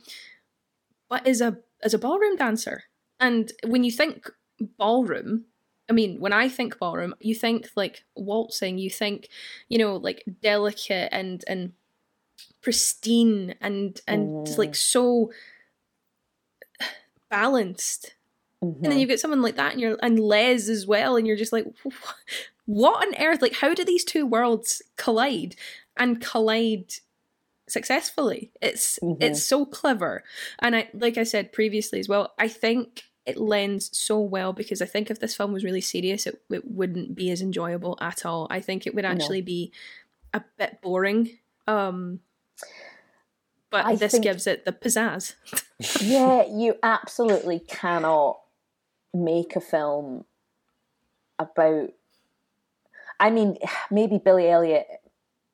but is a as a ballroom dancer. And when you think ballroom, I mean, when I think ballroom, you think like waltzing, you think, you know, like delicate and and pristine and and just, like mm. so balanced. And then you get someone like that, and you're and Les as well, and you're just like, what on earth? Like, how do these two worlds collide? and collide successfully. It's mm-hmm. it's so clever, and I like I said previously as well. I think it lends so well because I think if this film was really serious, it, it wouldn't be as enjoyable at all. I think it would actually no. be a bit boring. Um, but I this think, gives it the pizzazz. yeah, you absolutely cannot make a film about. I mean, maybe Billy Elliot,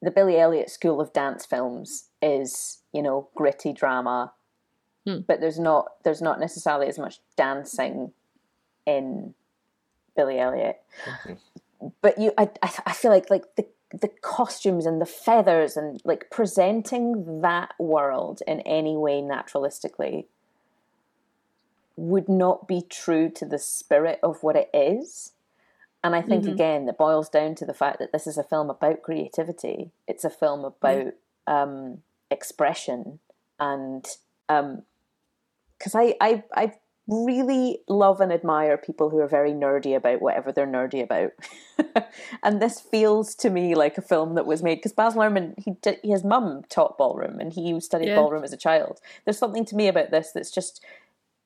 the Billy Elliot School of Dance films is, you know, gritty drama hmm. but there's not there's not necessarily as much dancing in Billy Elliot. Mm-hmm. But you, I, I feel like like the the costumes and the feathers and like presenting that world in any way naturalistically would not be true to the spirit of what it is. And I think mm-hmm. again that boils down to the fact that this is a film about creativity. It's a film about um, expression and um, because I, I I really love and admire people who are very nerdy about whatever they're nerdy about. and this feels to me like a film that was made because Baz Luhrmann, he did, his mum taught ballroom and he studied yeah. ballroom as a child. There's something to me about this that's just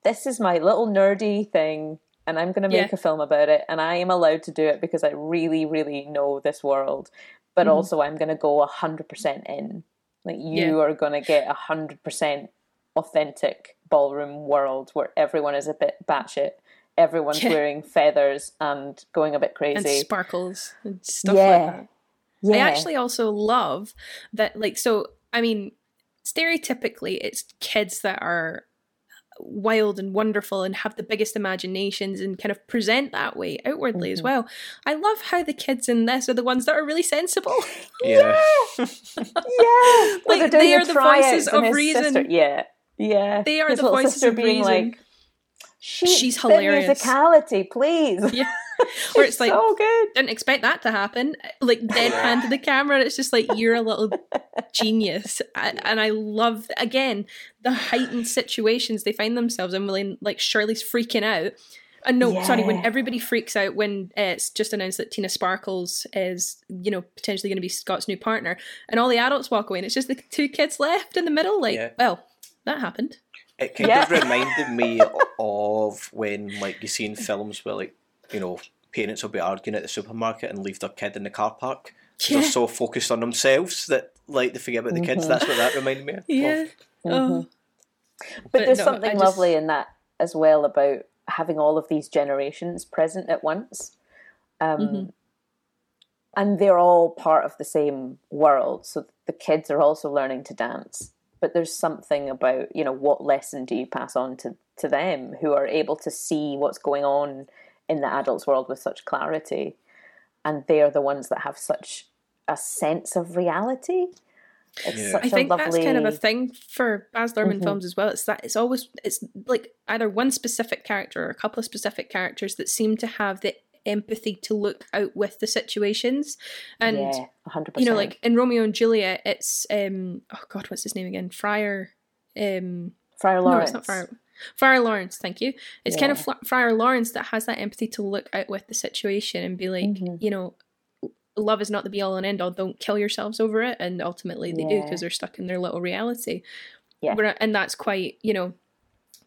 this is my little nerdy thing and I'm going to make yeah. a film about it and I am allowed to do it because I really really know this world. But mm. also I'm going to go 100% in. Like you yeah. are going to get 100% authentic ballroom world where everyone is a bit batshit. Everyone's yeah. wearing feathers and going a bit crazy. And sparkles and stuff like that. Yeah. I actually also love that, like, so, I mean, stereotypically, it's kids that are wild and wonderful and have the biggest imaginations and kind of present that way outwardly mm-hmm. as well. I love how the kids in this are the ones that are really sensible. Yeah. yeah. yeah. like they are the voices of reason. Sister. Yeah. Yeah, they are His the voices of reason. like, she, she's hilarious. Musicality, please. Yeah. Where it's like, so good. Didn't expect that to happen. Like deadpan to the camera. It's just like you're a little genius, and I love again the heightened situations they find themselves in. When like Shirley's freaking out. and no, yeah. sorry. When everybody freaks out when uh, it's just announced that Tina Sparkles is, you know, potentially going to be Scott's new partner, and all the adults walk away, and it's just the two kids left in the middle. Like, yeah. well, that happened. It kind yeah. of reminded me of when, like, you see in films where, like, you know, parents will be arguing at the supermarket and leave their kid in the car park. Yeah. They're so focused on themselves that, like, they forget about the kids. Mm-hmm. That's what that reminded me of. Yeah. Mm-hmm. Oh. But, but, there's no, something just... lovely in that as well about having all of these generations present at once. Um, mm-hmm. And they're all part of the same world. So the kids are also learning to dance but there's something about you know what lesson do you pass on to to them who are able to see what's going on in the adults world with such clarity and they're the ones that have such a sense of reality yeah. I think lovely... that's kind of a thing for Baz Luhrmann mm-hmm. films as well. It's that it's always it's like either one specific character or a couple of specific characters that seem to have the empathy to look out with the situations. And yeah, 100%. you know, like in Romeo and Juliet, it's um oh god, what's his name again? Friar um Friar Lawrence. No, it's not Friar. Friar Lawrence, thank you. It's yeah. kind of Friar Lawrence that has that empathy to look out with the situation and be like, mm-hmm. you know, love is not the be all and end all. Don't kill yourselves over it. And ultimately they yeah. do because they're stuck in their little reality. Yeah. And that's quite, you know,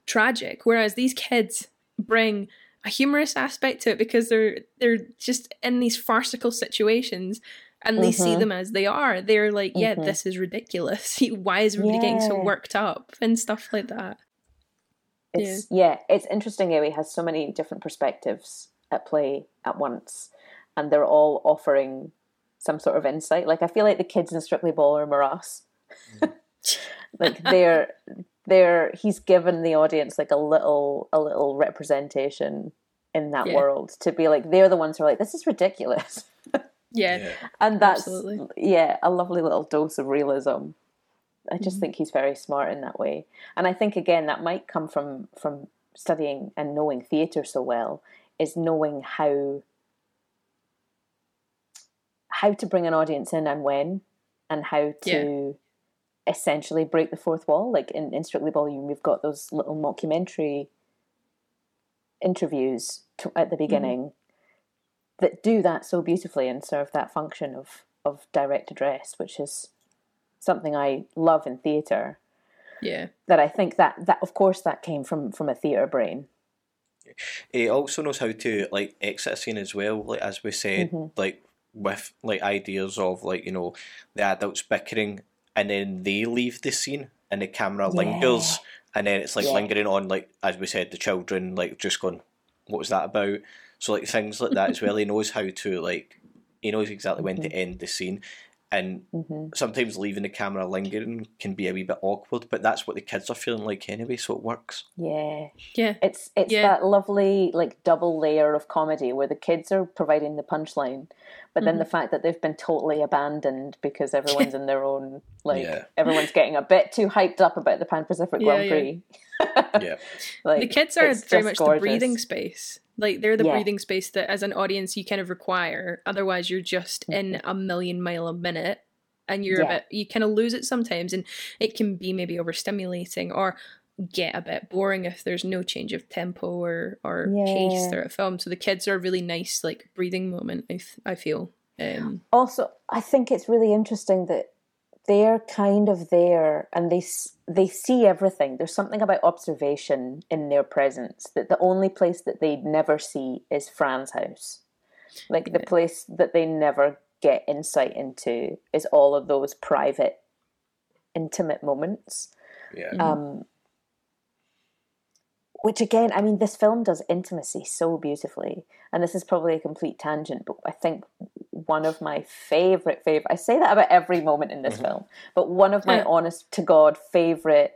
tragic. Whereas these kids bring a humorous aspect to it because they're they're just in these farcical situations and they mm-hmm. see them as they are. They're like, yeah, mm-hmm. this is ridiculous. Why is everybody yeah. getting so worked up and stuff like that? It's yeah. yeah, it's interesting how he has so many different perspectives at play at once, and they're all offering some sort of insight. Like I feel like the kids in Strictly Ballroom are us. like they're there he's given the audience like a little a little representation in that yeah. world to be like they're the ones who are like this is ridiculous yeah. yeah. and that's Absolutely. yeah a lovely little dose of realism i just mm think he's very smart in that way and i think again that might come from from studying and knowing theatre so well is knowing how how to bring an audience in and when and how to yeah essentially break the fourth wall. Like in, in Strictly Ballroom, we've got those little mockumentary interviews to, at the mm-hmm. beginning mm. that do that so beautifully and serve that function of of direct address, which is something I love in theatre. Yeah. That I think that that of course that came from from a theatre brain. He also knows how to like exit a scene as well, like as we said, Mhm. like with like ideas of like you know the adults bickering, and then they leave the scene, and the camera lingers, and then it's like Yeah. lingering on, like as we said, the children like just going, what was that about? So like things like that as well. He knows how to like, he knows exactly when to mm-hmm. end the scene, and Mhm. sometimes leaving the camera lingering can be a wee bit awkward, but that's what the kids are feeling like anyway, so it works. Yeah. Yeah. It's it's Yeah. that lovely like double layer of comedy where the kids are providing the punchline, but then the fact that they've been totally abandoned because everyone's in their own like Yeah. everyone's getting a bit too hyped up about the Pan Pacific Yeah, Grand. Prix. Yeah. Like the kids are very much gorgeous. the breathing space. Like they're the Yeah. breathing space that, as an audience, you kind of require. Otherwise, you're just in a million mile a minute, and you're Mm-hmm. Yeah. a bit. You kind of lose it sometimes, and it can be maybe overstimulating or get a bit boring if there's no change of tempo or or pace Yeah. throughout a film. So the kids are a really nice like breathing moment. I th- I feel. Um, Also, I think it's really interesting that they're kind of there and they they see everything. There's something about observation in their presence that the only place that they never see is Fran's house. Like the place that they never get insight into is all of those private, intimate moments. Yeah. Um, which again, I mean, this film does intimacy so beautifully, and this is probably a complete tangent, but I think one of my favorite favorite. I say that about every moment in this mm-hmm. film, but one of my Yeah. honest to god favorite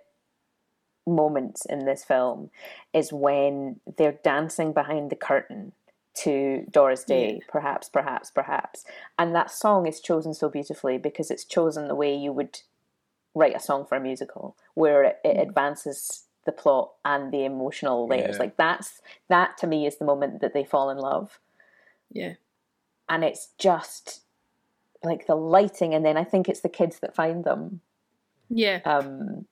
moments in this film is when they're dancing behind the curtain to Doris Day, perhaps, perhaps, perhaps, and that song is chosen so beautifully because it's chosen the way you would write a song for a musical where it, it mm. advances the plot and the emotional layers Yeah. like that's that to me is the moment that they fall in love yeah. And it's just like the lighting and then i think it's the kids that find them Yeah. um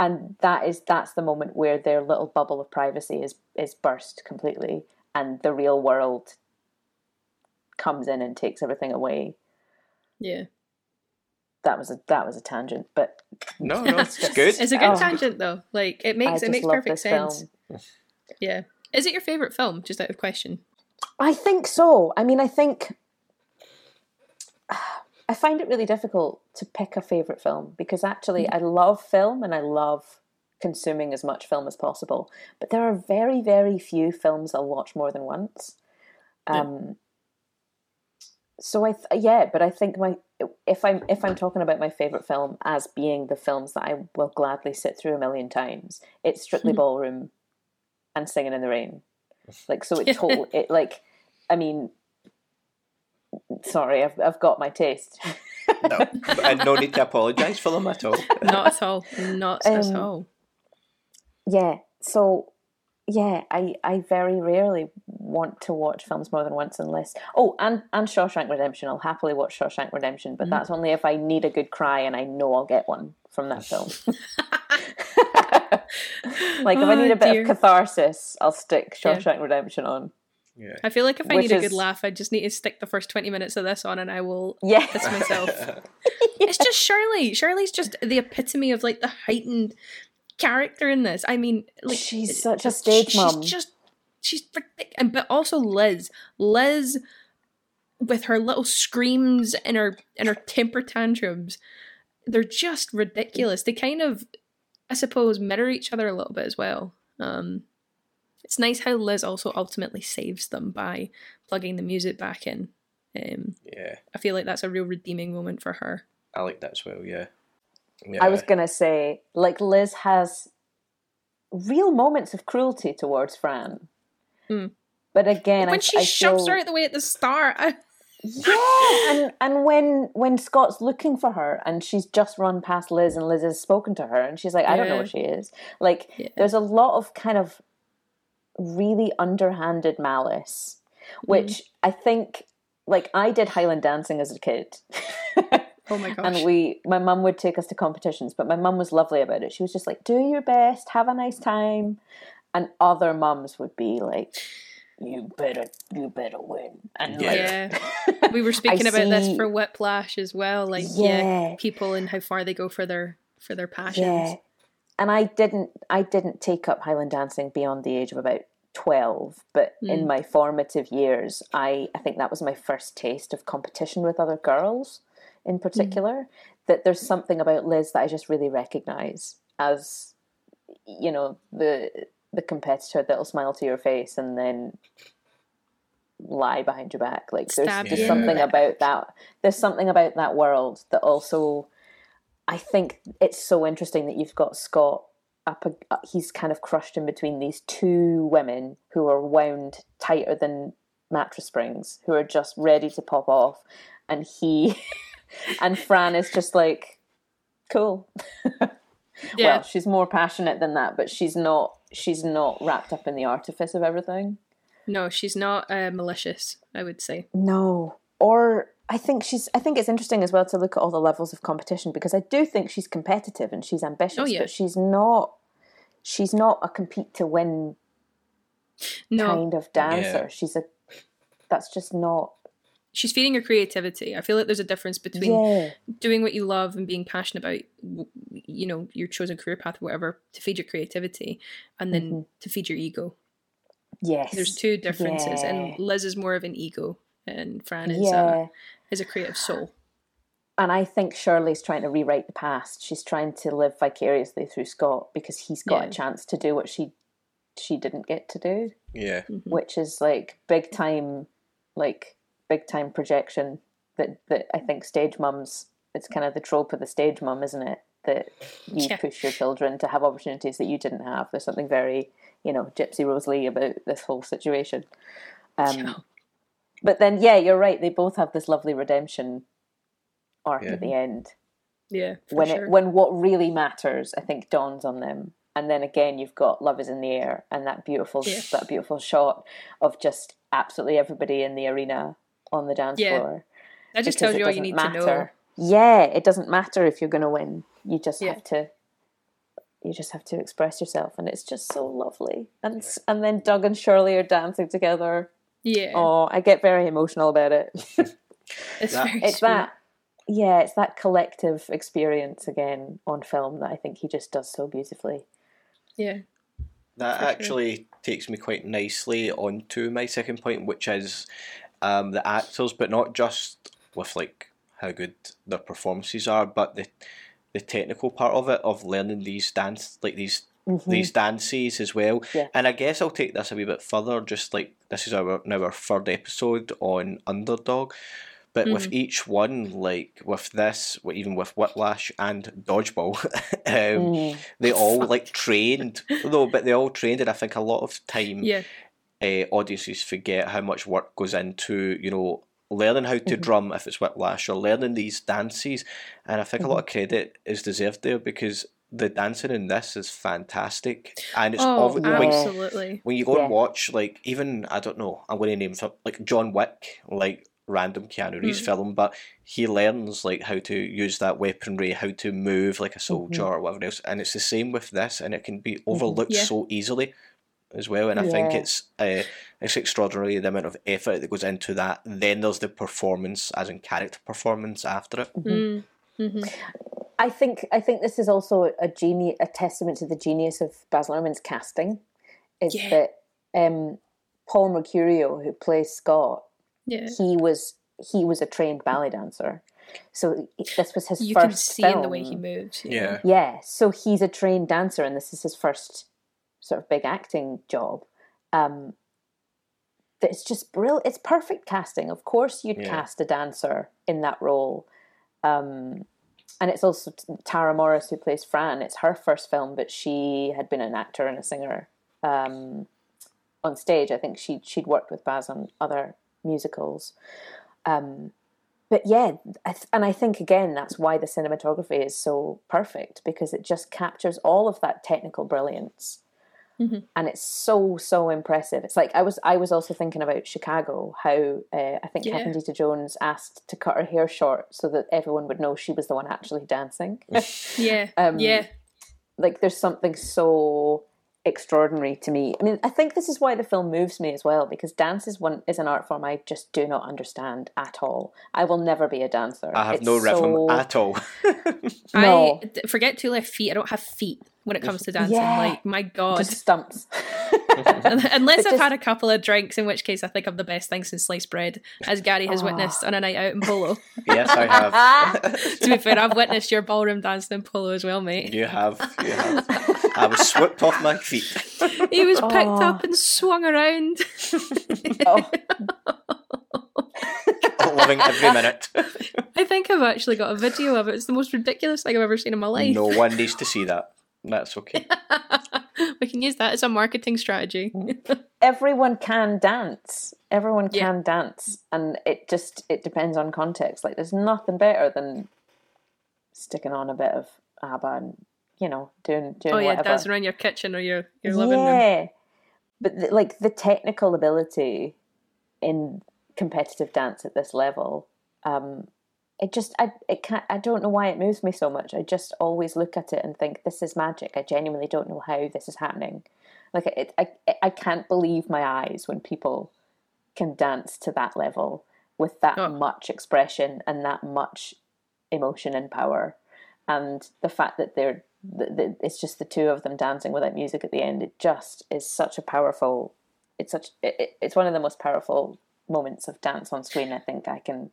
and that is that's the moment where their little bubble of privacy is is burst completely and the real world comes in and takes everything away Yeah. that was a that was a tangent but No, no, it's good. It's a good Oh. tangent though. Like it makes it makes perfect sense. film. Yeah. Is it your favorite film? Just out of question. I think so. I mean, I think I find it really difficult to pick a favorite film because actually I love film and I love consuming as much film as possible. But there are very, very few films I'll watch more than once. Um, so I, th- yeah, but I think my if I'm if I'm talking about my favorite film as being the films that I will gladly sit through a million times, it's Strictly Ballroom and Singing in the Rain. Like so, it total it like, I mean, sorry, I've I've got my taste. no, and no need to apologise for them at all. Not at all. Not at Um, all. Yeah. So yeah, I I very rarely want to watch films more than once unless oh and and Shawshank Redemption. I'll happily watch Shawshank Redemption, but that's only if I need a good cry and I know I'll get one from that film. Like if I need Oh, a bit dear. of catharsis, I'll stick Yeah. Shawshank Redemption on. Yeah. I feel like if I Which need a is- good laugh, I just need to stick the first 20 minutes of this on and I will Yeah. piss myself. It's just Shirley. Shirley's just the epitome of like the heightened character in this. I mean, like She's such a just- mom. she's just she's ridic- and but also Liz. Liz with her little screams and her and her temper tantrums. They're just ridiculous. They kind of I suppose mirror each other a little bit as well. Um it's nice how Liz also ultimately saves them by plugging the music back in. Um, Yeah, I feel like that's a real redeeming moment for her. I like that as well. Yeah. yeah. I was gonna say, like Liz has real moments of cruelty towards Fran. Mm. But again, when I, she I shoves feel, her out the way at the start, I, yeah, and and when when Scott's looking for her and she's just run past Liz and Liz has spoken to her and she's like, I don't know where she is. Like, Yeah. there's a lot of kind of really underhanded malice, which mm-hmm. I think, like, I did Highland dancing as a kid. oh my gosh, and we my mum would take us to competitions but my mum was lovely about it she was just like do your best have a nice time and other mums would be like you better you better win and Yeah. like we were speaking about this for Whiplash as well. Like, yeah. Yeah. people and how far they go for their for their passions. yeah and i didn't i didn't take up highland dancing beyond the age of about 12 but in Mm. my formative years i i think that was my first taste of competition with other girls in particular that there's something about liz that i just really recognize as you know the the competitor that'll smile to your face and then lie behind your back like there's, Stab there's something back. about that there's something about that world that also I think it's so interesting that you've got Scott up. A, uh, he's kind of crushed in between these two women who are wound tighter than mattress springs, who are just ready to pop off, and he and Fran is just like, cool. Yeah. Well, she's more passionate than that, but she's not. She's not wrapped up in the artifice of everything. No, she's not uh, malicious. I would say. No. Or I think she's I think it's interesting as well to look at all the levels of competition because I do think she's competitive and she's ambitious, Oh, yeah. but she's not she's not a compete to win No, kind of dancer. Yeah. She's a that's just not she's feeding her creativity. I feel like there's a difference between Yeah. doing what you love and being passionate about, you know, your chosen career path or whatever, to feed your creativity, and then Mm-hmm. to feed your ego. Yes. There's two differences, Yeah. and Liz is more of an ego, and Fran is Yeah. a is a creative soul. And I think Shirley's trying to rewrite the past. She's trying to live vicariously through Scott because he's got Yeah. a chance to do what she she didn't get to do. Yeah. Mm-hmm. which is like big time like big time projection that that I think stage mums it's kind of the trope of the stage mum isn't it that you Yeah. push your children to have opportunities that you didn't have there's something very you know gypsy rose lee about this whole situation um Yeah. but then yeah you're right they both have this lovely redemption arc Yeah. at the end Yeah, when sure. it when what really matters i think dawns on them and then again you've got love is in the air and that beautiful Yeah. that beautiful shot of just absolutely everybody in the arena on the dance Yeah. floor that just because tells you all you need matter. to know. yeah it doesn't matter if you're going to win you just Yeah. have to you just have to express yourself and it's just so lovely and s- and then doug and shirley are dancing together Yeah, oh i get very emotional about it it's that- very it's sweet. that yeah it's that collective experience again on film that i think he just does so beautifully Yeah, That For sure. actually takes me quite nicely onto my second point, which is um, the actors, but not just with like how good their performances are, but the the technical part of it of learning these dance like these these dances as well. Mm-hmm. Yeah. And I guess I'll take this a wee bit further. Just like this is our now our third episode on Underdog. But Mm. with each one, like with this, even with Whiplash and Dodgeball, um, Mm. they all like trained though, but they all trained, and I think a lot of time yeah, uh, audiences forget how much work goes into you know learning how to mm-hmm. drum if it's Whiplash or learning these dances, and I think a lot mm-hmm. of credit is deserved there because the dancing in this is fantastic, and it's oh, obvi- absolutely. when you go Yeah. and watch like even I don't know I'm going to name some like John Wick like random Keanu Reeves mm. film but he learns like how to use that weaponry how to move like a mm-hmm. soldier or whatever else. And it's the same with this and it can be overlooked Yeah. so easily as well and I think it's uh, it's extraordinary the amount of effort that goes into that then there's the performance as in character performance after it Mm. hmm I think I think this is also a genius, a testament to the genius of Baz Luhrmann's casting. Is Yeah. that um, Paul Mercurio, who plays Scott, Yeah, he was he was a trained ballet dancer, so this was his you first can see film. in the way he moves. you yeah Yeah, so he's a trained dancer, and this is his first sort of big acting job. Um, it's just brilliant. It's perfect casting. Of course, you'd Yeah. cast a dancer in that role. Um, and it's also Tara Morice who plays Fran. It's her first film, but she had been an actor and a singer um, on stage. I think she she'd worked with Baz on other musicals. Um, but yeah, I th- and I think again that's why the cinematography is so perfect because it just captures all of that technical brilliance, Mhm. and it's so so impressive. It's like I was I was also thinking about Chicago, how uh, I think Yeah. Catherine Zeta-Jones asked to cut her hair short so that everyone would know she was the one actually dancing. yeah, Um, yeah. like there's something so extraordinary to me. I mean, I think this is why the film moves me as well because dance is one is an art form I just do not understand at all. I will never be a dancer. I have It's no rhythm so- at all. No. I d- forget two left feet. I don't have feet when it comes to dancing. Yeah. Like my god, Just stumps. unless But I've just- had a couple of drinks, in which case I think I'm the best thing since sliced bread, as Gary has Oh. witnessed on a night out in Polo. yes, I have. to be fair, I've witnessed your ballroom dancing in Polo as well, mate. You have. You have. I was swept off my feet. He was picked Oh. up and swung around. Oh, Loving every minute. I think I've actually got a video of it. It's the most ridiculous thing I've ever seen in my life. No one needs to see that. That's okay. we can use that as a marketing strategy. everyone can dance. Everyone Yeah. can dance, and it just it depends on context. Like, there's nothing better than sticking on a bit of ABBA and you know doing doing oh yeah, whatever. dancing around your kitchen or your your living room. yeah, but the, like the technical ability in competitive dance at this level, um, it just I it can't I don't know why it moves me so much. I just always look at it and think this is magic. I genuinely don't know how this is happening. Like it, I I can't believe my eyes when people can dance to that level with that Oh. much expression and that much emotion and power, and the fact that they're th- th- it's just the two of them dancing without music at the end. It just is such a powerful. It's such. It- it's one of the most powerful moments of dance on screen. I think I can.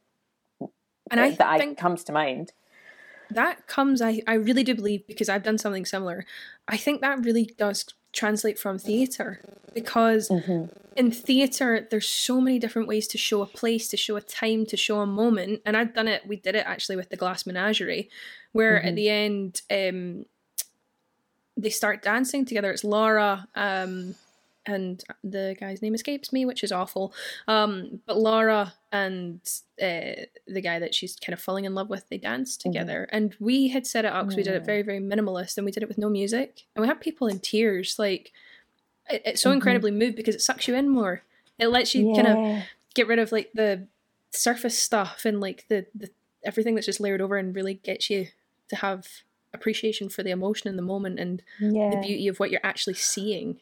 And I that think comes to mind. that comes I, I really do believe because i've done something similar. I think that really does translate from theatre because in theatre there's so many different ways to show a place to show a time to show a moment. And i've done it we did it actually with the glass menagerie where at the end um they start dancing together. It's laura um and the guy's name escapes me, which is awful. Um, but Laura and uh, the guy that she's kind of falling in love with, they dance together. And we had set it up because we did it very, very minimalist, and we did it with no music, and we had people in tears. Like it, it's so incredibly moved because it sucks you in more. It lets you kind of get rid of like the surface stuff and like the, the everything that's just layered over, and really gets you to have appreciation for the emotion in the moment and the beauty of what you're actually seeing.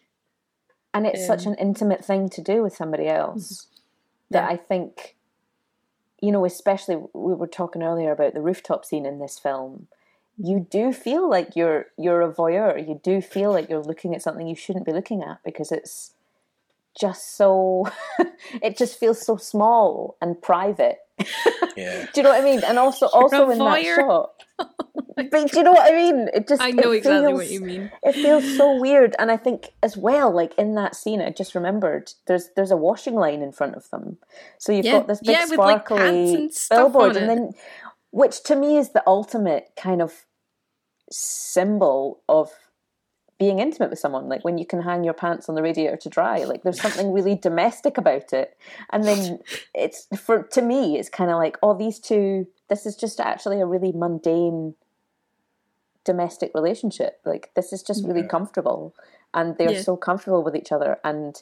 and it's such Um, an intimate thing to do with somebody else that I think, you know, especially we were talking earlier about the rooftop scene in this film. You do feel like you're you're a voyeur. You do feel like you're looking at something you shouldn't be looking at because it's just so. it just feels so small and private. Yeah. Do you know what I mean? And also, also in that shot. Oh but do you know what I mean? It just I know it exactly what feels- you mean. It feels so weird, and I think as well, like in that scene, I just remembered there's there's a washing line in front of them, so you've Yeah. got this big Yeah, with, like, sparkly and billboard, and then which to me is the ultimate kind of symbol of being intimate with someone like when you can hang your pants on the radiator to dry like there's something really domestic about it. And then it's for to me it's kind of like oh these two this is just actually a really mundane domestic relationship. Like this is just really comfortable. And they're Yeah. so comfortable with each other. And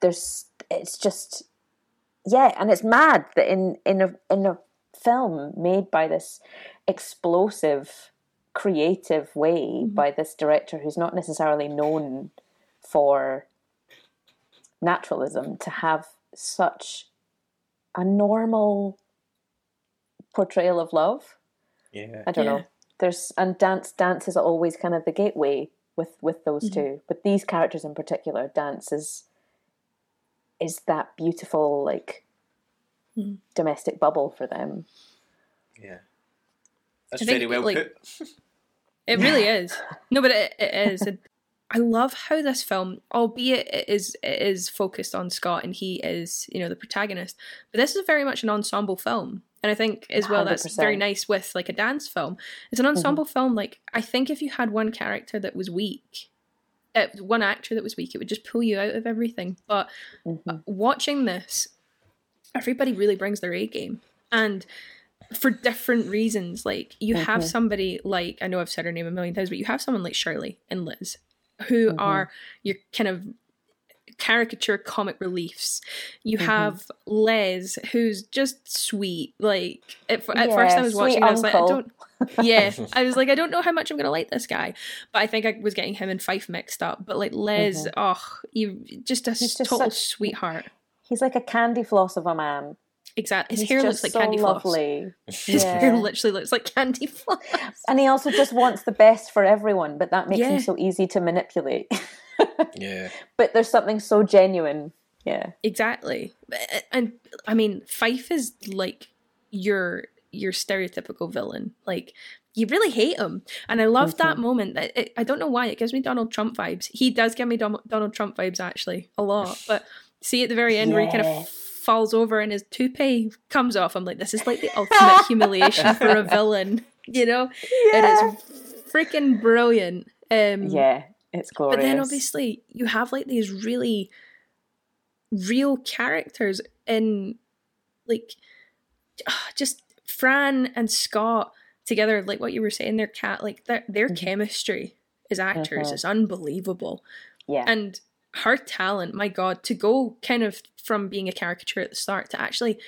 there's it's just yeah and it's mad that in in a in a film made by this explosive creative way mm-hmm. by this director who's not necessarily known for naturalism to have such a normal portrayal of love Yeah. I don't Yeah. know. There's and dance dance is always kind of the gateway with with those mm-hmm. two. But these characters in particular, dance is is that beautiful like mm-hmm. domestic bubble for them. Yeah. That's I think, very well like- put. It really is. No, but it, it is. It, I love how this film, albeit it is it is focused on Scott and he is, you know, the protagonist, but this is very much an ensemble film. And I think as well that's very nice with like a dance film. It's an ensemble film. Like I think if you had one character that was weak, uh, one actor that was weak, it would just pull you out of everything. But uh, watching this, everybody really brings their A game, and for different reasons. Like you have somebody like I know I've said her name a million times, but you have someone like Shirley and Liz, who are your kind of caricature comic reliefs. You Mhm. have Les, who's just sweet. Like at, at Yeah, first, I was watching, I was like, I don't. Yeah, I was like, I don't know how much I'm gonna like this guy, but I think I was getting him and Fife mixed up. But like Les, Mhm. oh, you just a He's just total such- sweetheart. He's like a candy floss of a man. Exactly, his He's hair looks like so candy floss. lovely. His hair literally looks like candy floss. And he also just wants the best for everyone, but that makes Yeah. him so easy to manipulate. Yeah. but there's something so genuine. Yeah. Exactly. And I mean, Fife is like your your stereotypical villain. Like you really hate him. And I love that Mhm. moment. That it, I don't know why it gives me Donald Trump vibes. He does give me Dom- Donald Trump vibes actually a lot. But see at the very end where he kind of falls over and his toupee comes off. I'm like, this is like the ultimate humiliation for a villain. You know, Yeah. and it's freaking brilliant. Um, Yeah. It's glorious. but then obviously you have like these really real characters in like ah, just Fran and Scott together, like what you were saying, their cat like their their chemistry as actors Mhm. is unbelievable. yeah. And her talent, my god, to go kind of from being a caricature at the start to actually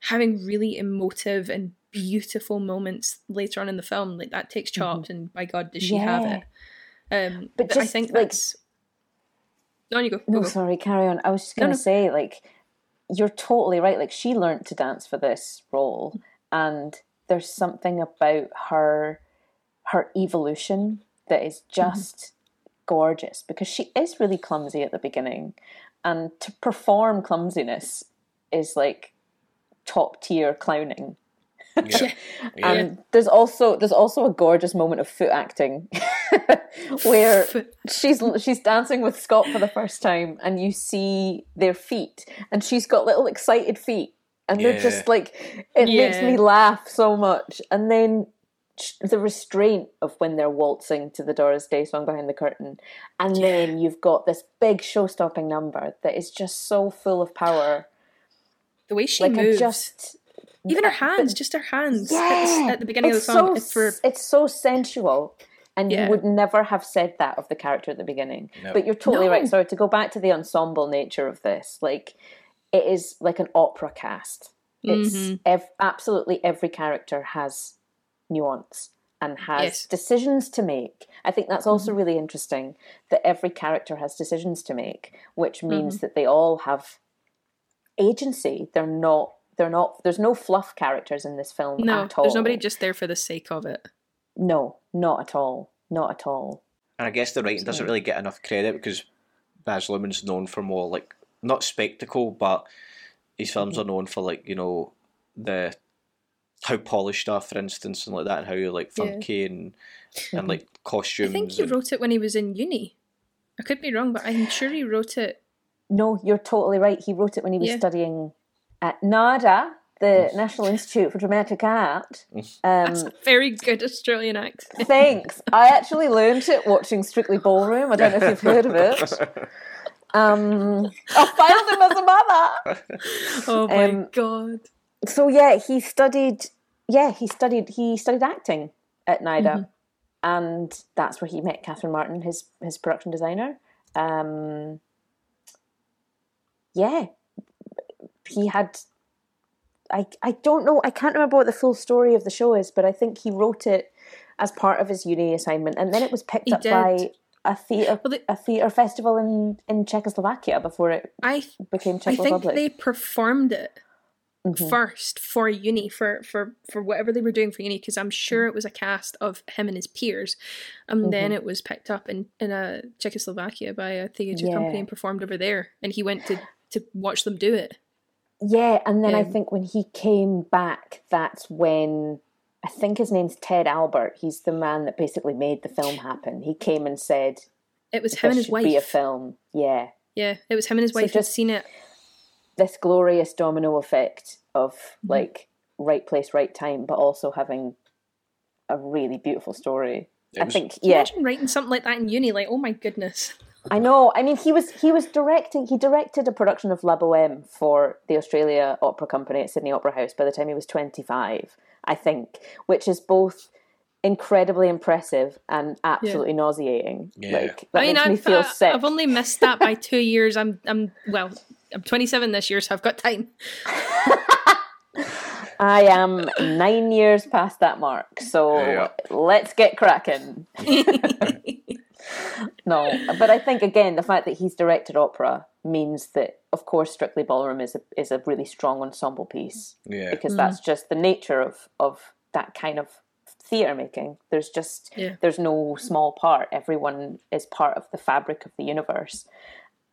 having really emotive and beautiful moments later on in the film, like that takes chops and by god does she have Mm-hmm. It. Um, But but, I think like- that's. No, you go. go, No, go. sorry, carry on. I was just No, going no. to say, like, you're totally right. Like, she learned to dance for this role, and there's something about her, her evolution that is Mm-hmm. just gorgeous because she is really clumsy at the beginning, and to perform clumsiness is like top tier clowning. Yeah. yeah. And there's also there's also a gorgeous moment of foot acting where she's she's dancing with Scott for the first time and you see their feet and she's got little excited feet and they're just like it makes me laugh so much and then sh- the restraint of when they're waltzing to the Doris Day song behind the curtain and then you've got this big show-stopping number that is just so full of power The way she like moves, just even her but- hands, just her hands at, yeah, the, at the beginning of the song. So, it's for it's so sensual, and Yeah. you would never have said that of the character at the beginning. No. But you're totally No. right. Sorry to go back to the ensemble nature of this. Like, it is like an opera cast. It's Mhm. ev- absolutely every character has nuance and has Yes. Mm-hmm. decisions to make. I think that's also really interesting that every character has decisions to make, which means Mm-hmm. that they all have agency. They're not. They're not. There's no fluff characters in this film no, at all. there's nobody just there for the sake of it. No, not at all. Not at all. And I guess the writing doesn't really get enough credit because Baz Luhrmann's known for more like not spectacle, but his films are known for like you know the how polished are, for instance, and like that, and how you're like Yeah. funky and and like costumes. I think he and- wrote it when he was in uni. I could be wrong, but I'm sure he wrote it. No, you're totally right. He wrote it when he was Yeah. studying at NIDA, the National Institute for Dramatic Art. That's Um, a very good Australian accent. thanks. I actually learned it watching Strictly Ballroom. I don't know if you've heard of it. Um, I filed him as a mother. Oh my Um, god! so yeah, he studied. Yeah, he studied. He studied acting at NIDA, and that's where he met Catherine Martin, his his production designer. Um, yeah, he had. I I don't know. I can't remember what the full story of the show is, but I think he wrote it as part of his uni assignment, and then it was picked He up by a theatre Well, a theatre festival in in Czechoslovakia before it I became Czech I Czech think they performed it Mhm. first for uni for for for whatever they were doing for uni because I'm sure it was a cast of him and his peers, and then Mhm. it was picked up in in a Czechoslovakia by a theatre Yeah. company and performed over there, and he went to to watch them do it. Yeah, and then I Um, think when he came back, that's when I think his name's Ted Albert. He's the man that basically made the film happen. He came and said, It was him and his should be a wife. film." Yeah, Yeah, it was him and his So wife had seen it. This glorious domino effect of Mm-hmm. like right place, right time, but also having a really beautiful story. It I was- think, Can you yeah, Imagine writing something like that in uni. Like, oh my goodness. I know. I mean, he was he was directing. He directed a production of La Boheme for the Australia Opera Company at Sydney Opera House by the time he was twenty five, I think, which is both incredibly impressive and absolutely nauseating. Yeah. Like that I mean, makes me I've, feel uh, sick. I've only missed that by two years. I'm, I'm well, I'm 27 this year, so I've got time. I am nine years past that mark, so Yeah. let's get cracking. no, but I think again the fact that he's directed opera means that, of course, Strictly Ballroom is a is a really strong ensemble piece Yeah. because that's just the nature of of that kind of theatre making. There's just Yeah. there's no small part. Everyone is part of the fabric of the universe.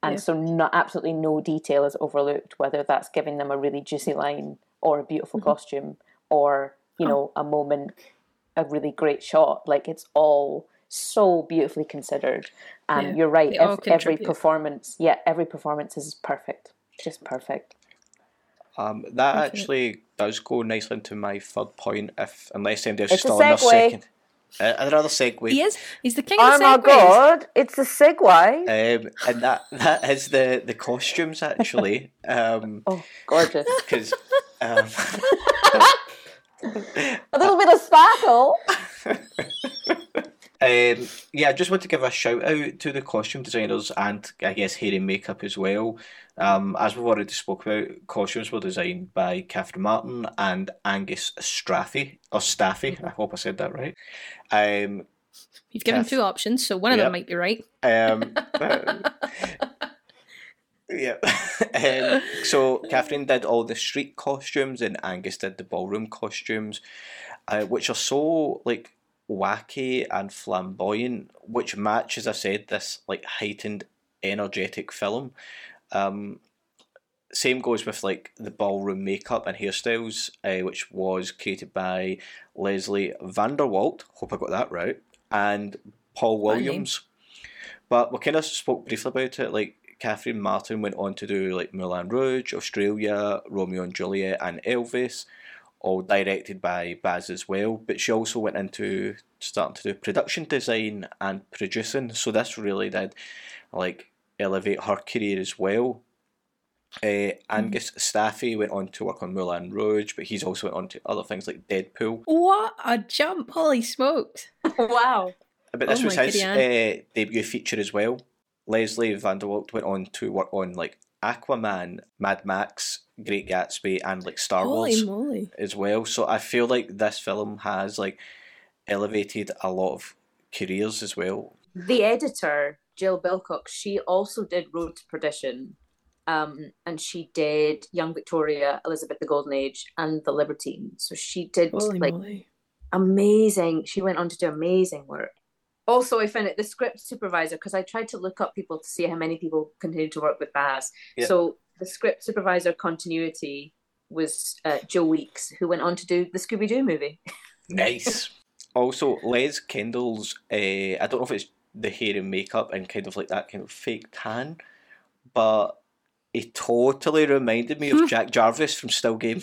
And Yeah. so not absolutely no detail is overlooked, whether that's giving them a really juicy line or a beautiful Mm-hmm. costume or, you know, a moment, a really great shot. Like it's all so beautifully considered. And Yeah, you're right, ev- every performance, yeah, every performance is perfect. Just perfect. Um, that Okay. actually does go nicely into my third point, if unless anybody else It's is still on their segue. second. Uh, another segue. He is. He's the king Oh of the my god, it's a segue. Um, and that that is the the costumes actually. Um, Oh, gorgeous. because um, a little bit of sparkle. Um, yeah, I just want to give a shout out to the costume designers and I guess hair and makeup as well. Um, as we've already spoke about, costumes were designed by Catherine Martin and Angus Straffy or Staffy. I hope I said that right. Um, You've given Kath- two options, so one of Yep. them might be right. um, yeah. um, so Catherine did all the street costumes and Angus did the ballroom costumes, uh, which are so like wacky and flamboyant, which match, as I said, this like heightened, energetic film. Um, same goes with like the ballroom makeup and hairstyles, uh, which was created by Lesley Vanderwalt. Hope I got that right. And Paul Williams. But we kind of spoke briefly about it. Like Catherine Martin went on to do like Moulin Rouge, Australia, Romeo and Juliet, and Elvis, all directed by Baz as well. But she also went into starting to do production design and producing. So this really did like elevate her career as well. Uh, Angus Staffy went on to work on Moulin Rouge, but he's also went on to other things like Deadpool. What a jump! Holy smokes! wow. But this Oh was his uh, debut feature as well. Lesley Vanderwalt went on to work on like Aquaman, Mad Max, Great Gatsby, and like Star Holy Wars moly! as well. So I feel like this film has like elevated a lot of careers as well. the editor Jill Bilcock, she also did Road to Perdition, um, and she did Young Victoria, Elizabeth the Golden Age, and The Libertine. So she did Holy like moly! amazing. She went on to do amazing work. Also, I found it the script supervisor because I tried to look up people to see how many people continued to work with Baz. Yeah. So the script supervisor continuity was uh, Joe Weeks, who went on to do the Scooby Doo movie. Nice. also, Les Kendall's uh, I don't know if it's the hair and makeup and kind of like that kind of fake tan, but it totally reminded me of Jack Jarvis from Still Game.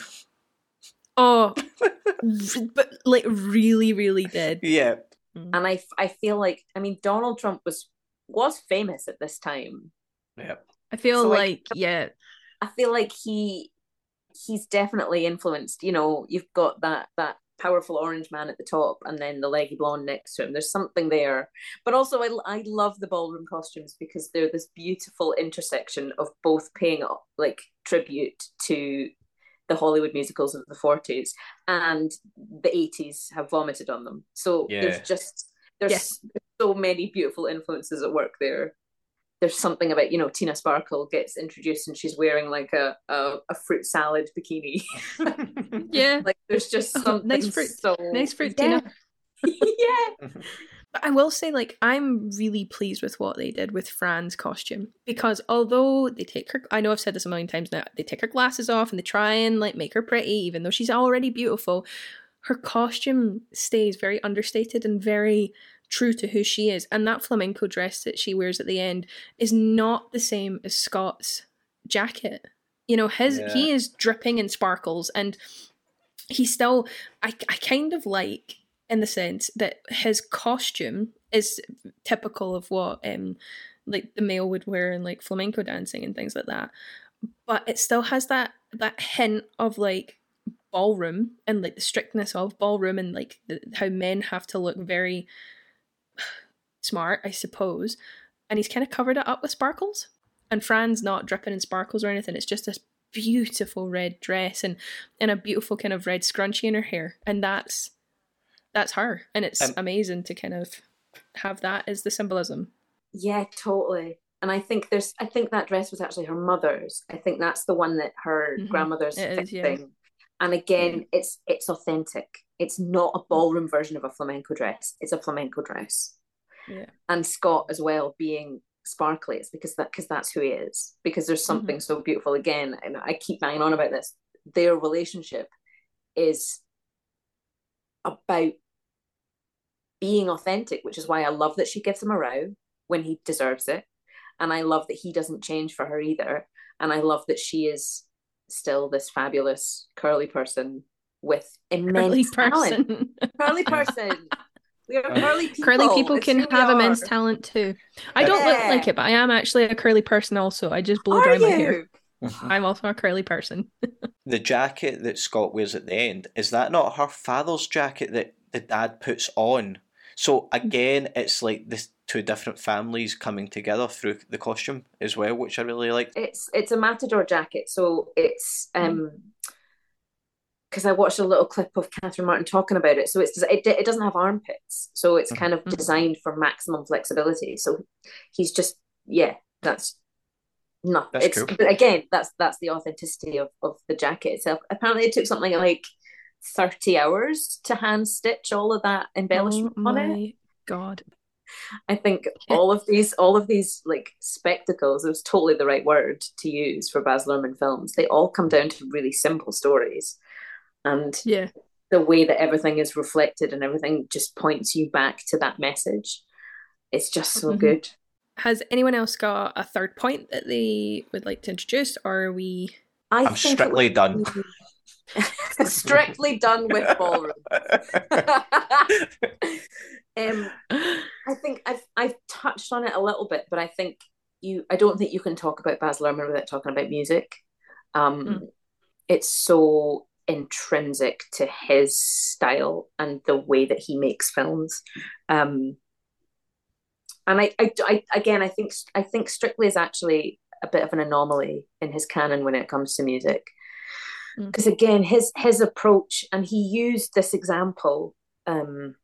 Oh, but like really, really did. Yeah. and I, I feel like I mean Donald Trump was was famous at this time. Yeah. I feel So, like, like yeah, I feel like he he's definitely influenced. You know, you've got that that powerful orange man at the top, and then the leggy blonde next to him. There's something there, but also I I love the ballroom costumes because they're this beautiful intersection of both paying like tribute to the Hollywood musicals of the 40s and the 80s have vomited on them. So Yeah. there's just there's Yes. so many beautiful influences at work there. There's something about you know Tina Sparkle gets introduced and she's wearing like a a, a fruit salad bikini. yeah. like there's just Oh, something nice fruit- so nice fruit, yeah. Tina. yeah. But I will say, like, I'm really pleased with what they did with Fran's costume because although they take her, I know I've said this a million times now, they take her glasses off and they try and like make her pretty, even though she's already beautiful. Her costume stays very understated and very true to who she is. And that flamenco dress that she wears at the end is not the same as Scott's jacket. You know, his Yeah. he is dripping in sparkles and he still I, I kind of like in the sense that his costume is typical of what um like the male would wear in like flamenco dancing and things like that but it still has that that hint of like ballroom and like the strictness of ballroom and like the, how men have to look very smart, I suppose. And he's kind of covered it up with sparkles. And Fran's not dripping in sparkles or anything. It's just this beautiful red dress and and a beautiful kind of red scrunchie in her hair. And that's that's her. And it's Um, amazing to kind of have that as the symbolism. Yeah, totally. And I think there's, I think that dress was actually her mother's. I think that's the one that her Mhm. grandmother's It is, yeah. And again, it's it's authentic. It's not a ballroom version of a flamenco dress. It's a flamenco dress. Yeah. And Scott as well being sparkly. It's because that because that's who he is. Because there's mm-hmm. something so beautiful. Again, and I keep banging on about this. Their relationship is about being authentic, which is why I love that she gives him a row when he deserves it. And I love that he doesn't change for her either. And I love that she is still this fabulous curly person with immense Curly talent. person. Curly person. We are uh, curly people. curly people It's can have immense are. talent too. I don't look like it, but I am actually a curly person also. I just blow Are dry my hair. Mm-hmm. I'm also a curly person. the jacket that Scott wears at the end is that not her father's jacket that the dad puts on? So again, it's like this two different families coming together through the costume as well, which I really like. It's it's a matador jacket, so it's mm-hmm. um because I watched a little clip of Catherine Martin talking about it. So it's it it doesn't have armpits, so it's mm-hmm. kind of mm. designed for maximum flexibility. So he's just yeah, that's no, That's it's cool. but again that's that's the authenticity of of the jacket itself. Apparently, it took something like thirty hours to hand stitch all of that embellishment oh on it. god. I think all of these, all of these like spectacles, it was totally the right word to use for Baz Luhrmann films. They all come down to really simple stories, and Yeah. the way that everything is reflected and everything just points you back to that message. It's just so Mhm. good. Has anyone else got a third point that they would like to introduce, or are we? I I'm think strictly would done. strictly done with ballroom. um, I think I've I've touched on it a little bit, but I think you I don't think you can talk about Baz Luhrmann without talking about music. Um, Mm. It's so intrinsic to his style and the way that he makes films. Um, and I, I, I again, I think I think Strictly is actually a bit of an anomaly in his canon when it comes to music, Mm. because again, his his approach and he used this example um,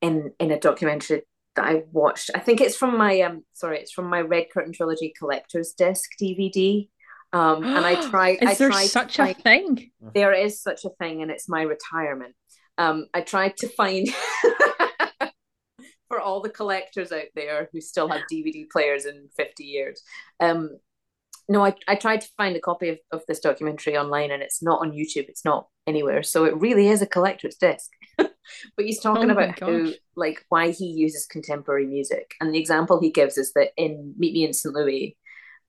in in a documentary that I watched. I think it's from my um sorry, it's from my Red Curtain Trilogy collector's disc DVD. Um, and I try. Is I there to such a thing? there is such a thing, and it's my retirement. Um, I tried to find for all the collectors out there who still have DVD players in 50 years. Um, no, I, I tried to find a copy of, of this documentary online and it's not on YouTube, it's not anywhere. So it really is a collector's disc. but he's talking Oh about gosh. like, why he uses contemporary music. And the example he gives is that in Meet Me in St. Louis,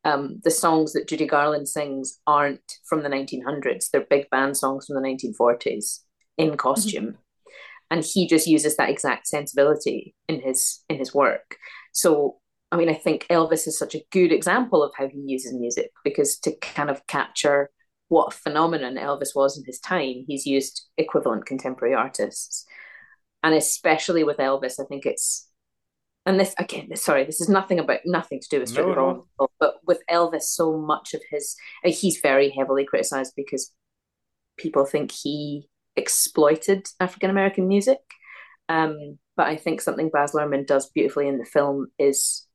um, the songs that Judy Garland sings aren't from the 1900s. They're big band songs from the 1940s in costume. And he just uses that exact sensibility in his in his work. So I mean, I think Elvis is such a good example of how he uses music because to kind of capture what a phenomenon Elvis was in his time, he's used equivalent contemporary artists. And especially with Elvis, I think it's and this again, this, sorry, this is nothing about nothing to do with Strictly No, no. But with Elvis, so much of his uh, he's very heavily criticized because people think he exploited African American music. Um, but I think something Baz Luhrmann does beautifully in the film is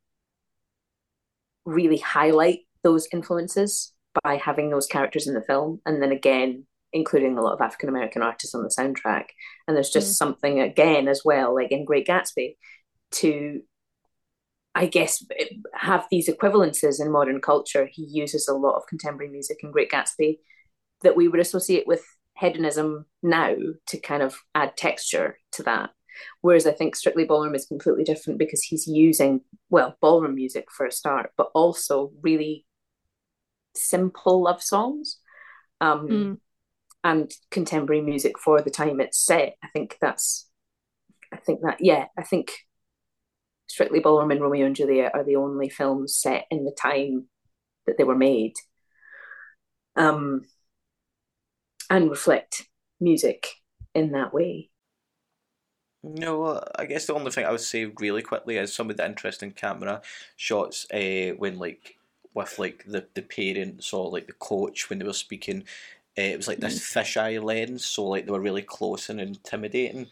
really highlight those influences by having those characters in the film, and then again including a lot of African American artists on the soundtrack. And there's just Mm. something again as well, like in Great Gatsby, to I guess have these equivalences in modern culture. He uses a lot of contemporary music in Great Gatsby that we would associate with hedonism now to kind of add texture to that. Whereas I think Strictly Ballroom is completely different because he's using, well, ballroom music for a start, but also really simple love songs um, Mm. and contemporary music for the time it's set. I think that's, I think that, yeah, I think Strictly Ballroom and Romeo and Juliet are the only films set in the time that they were made. Um, and reflect music in that way. No, I guess the only thing I would say really quickly is some of the interesting camera shots uh, when like with like the, the parents or like the coach when they were speaking. Uh, it was like this fisheye lens, so like they were really close and intimidating.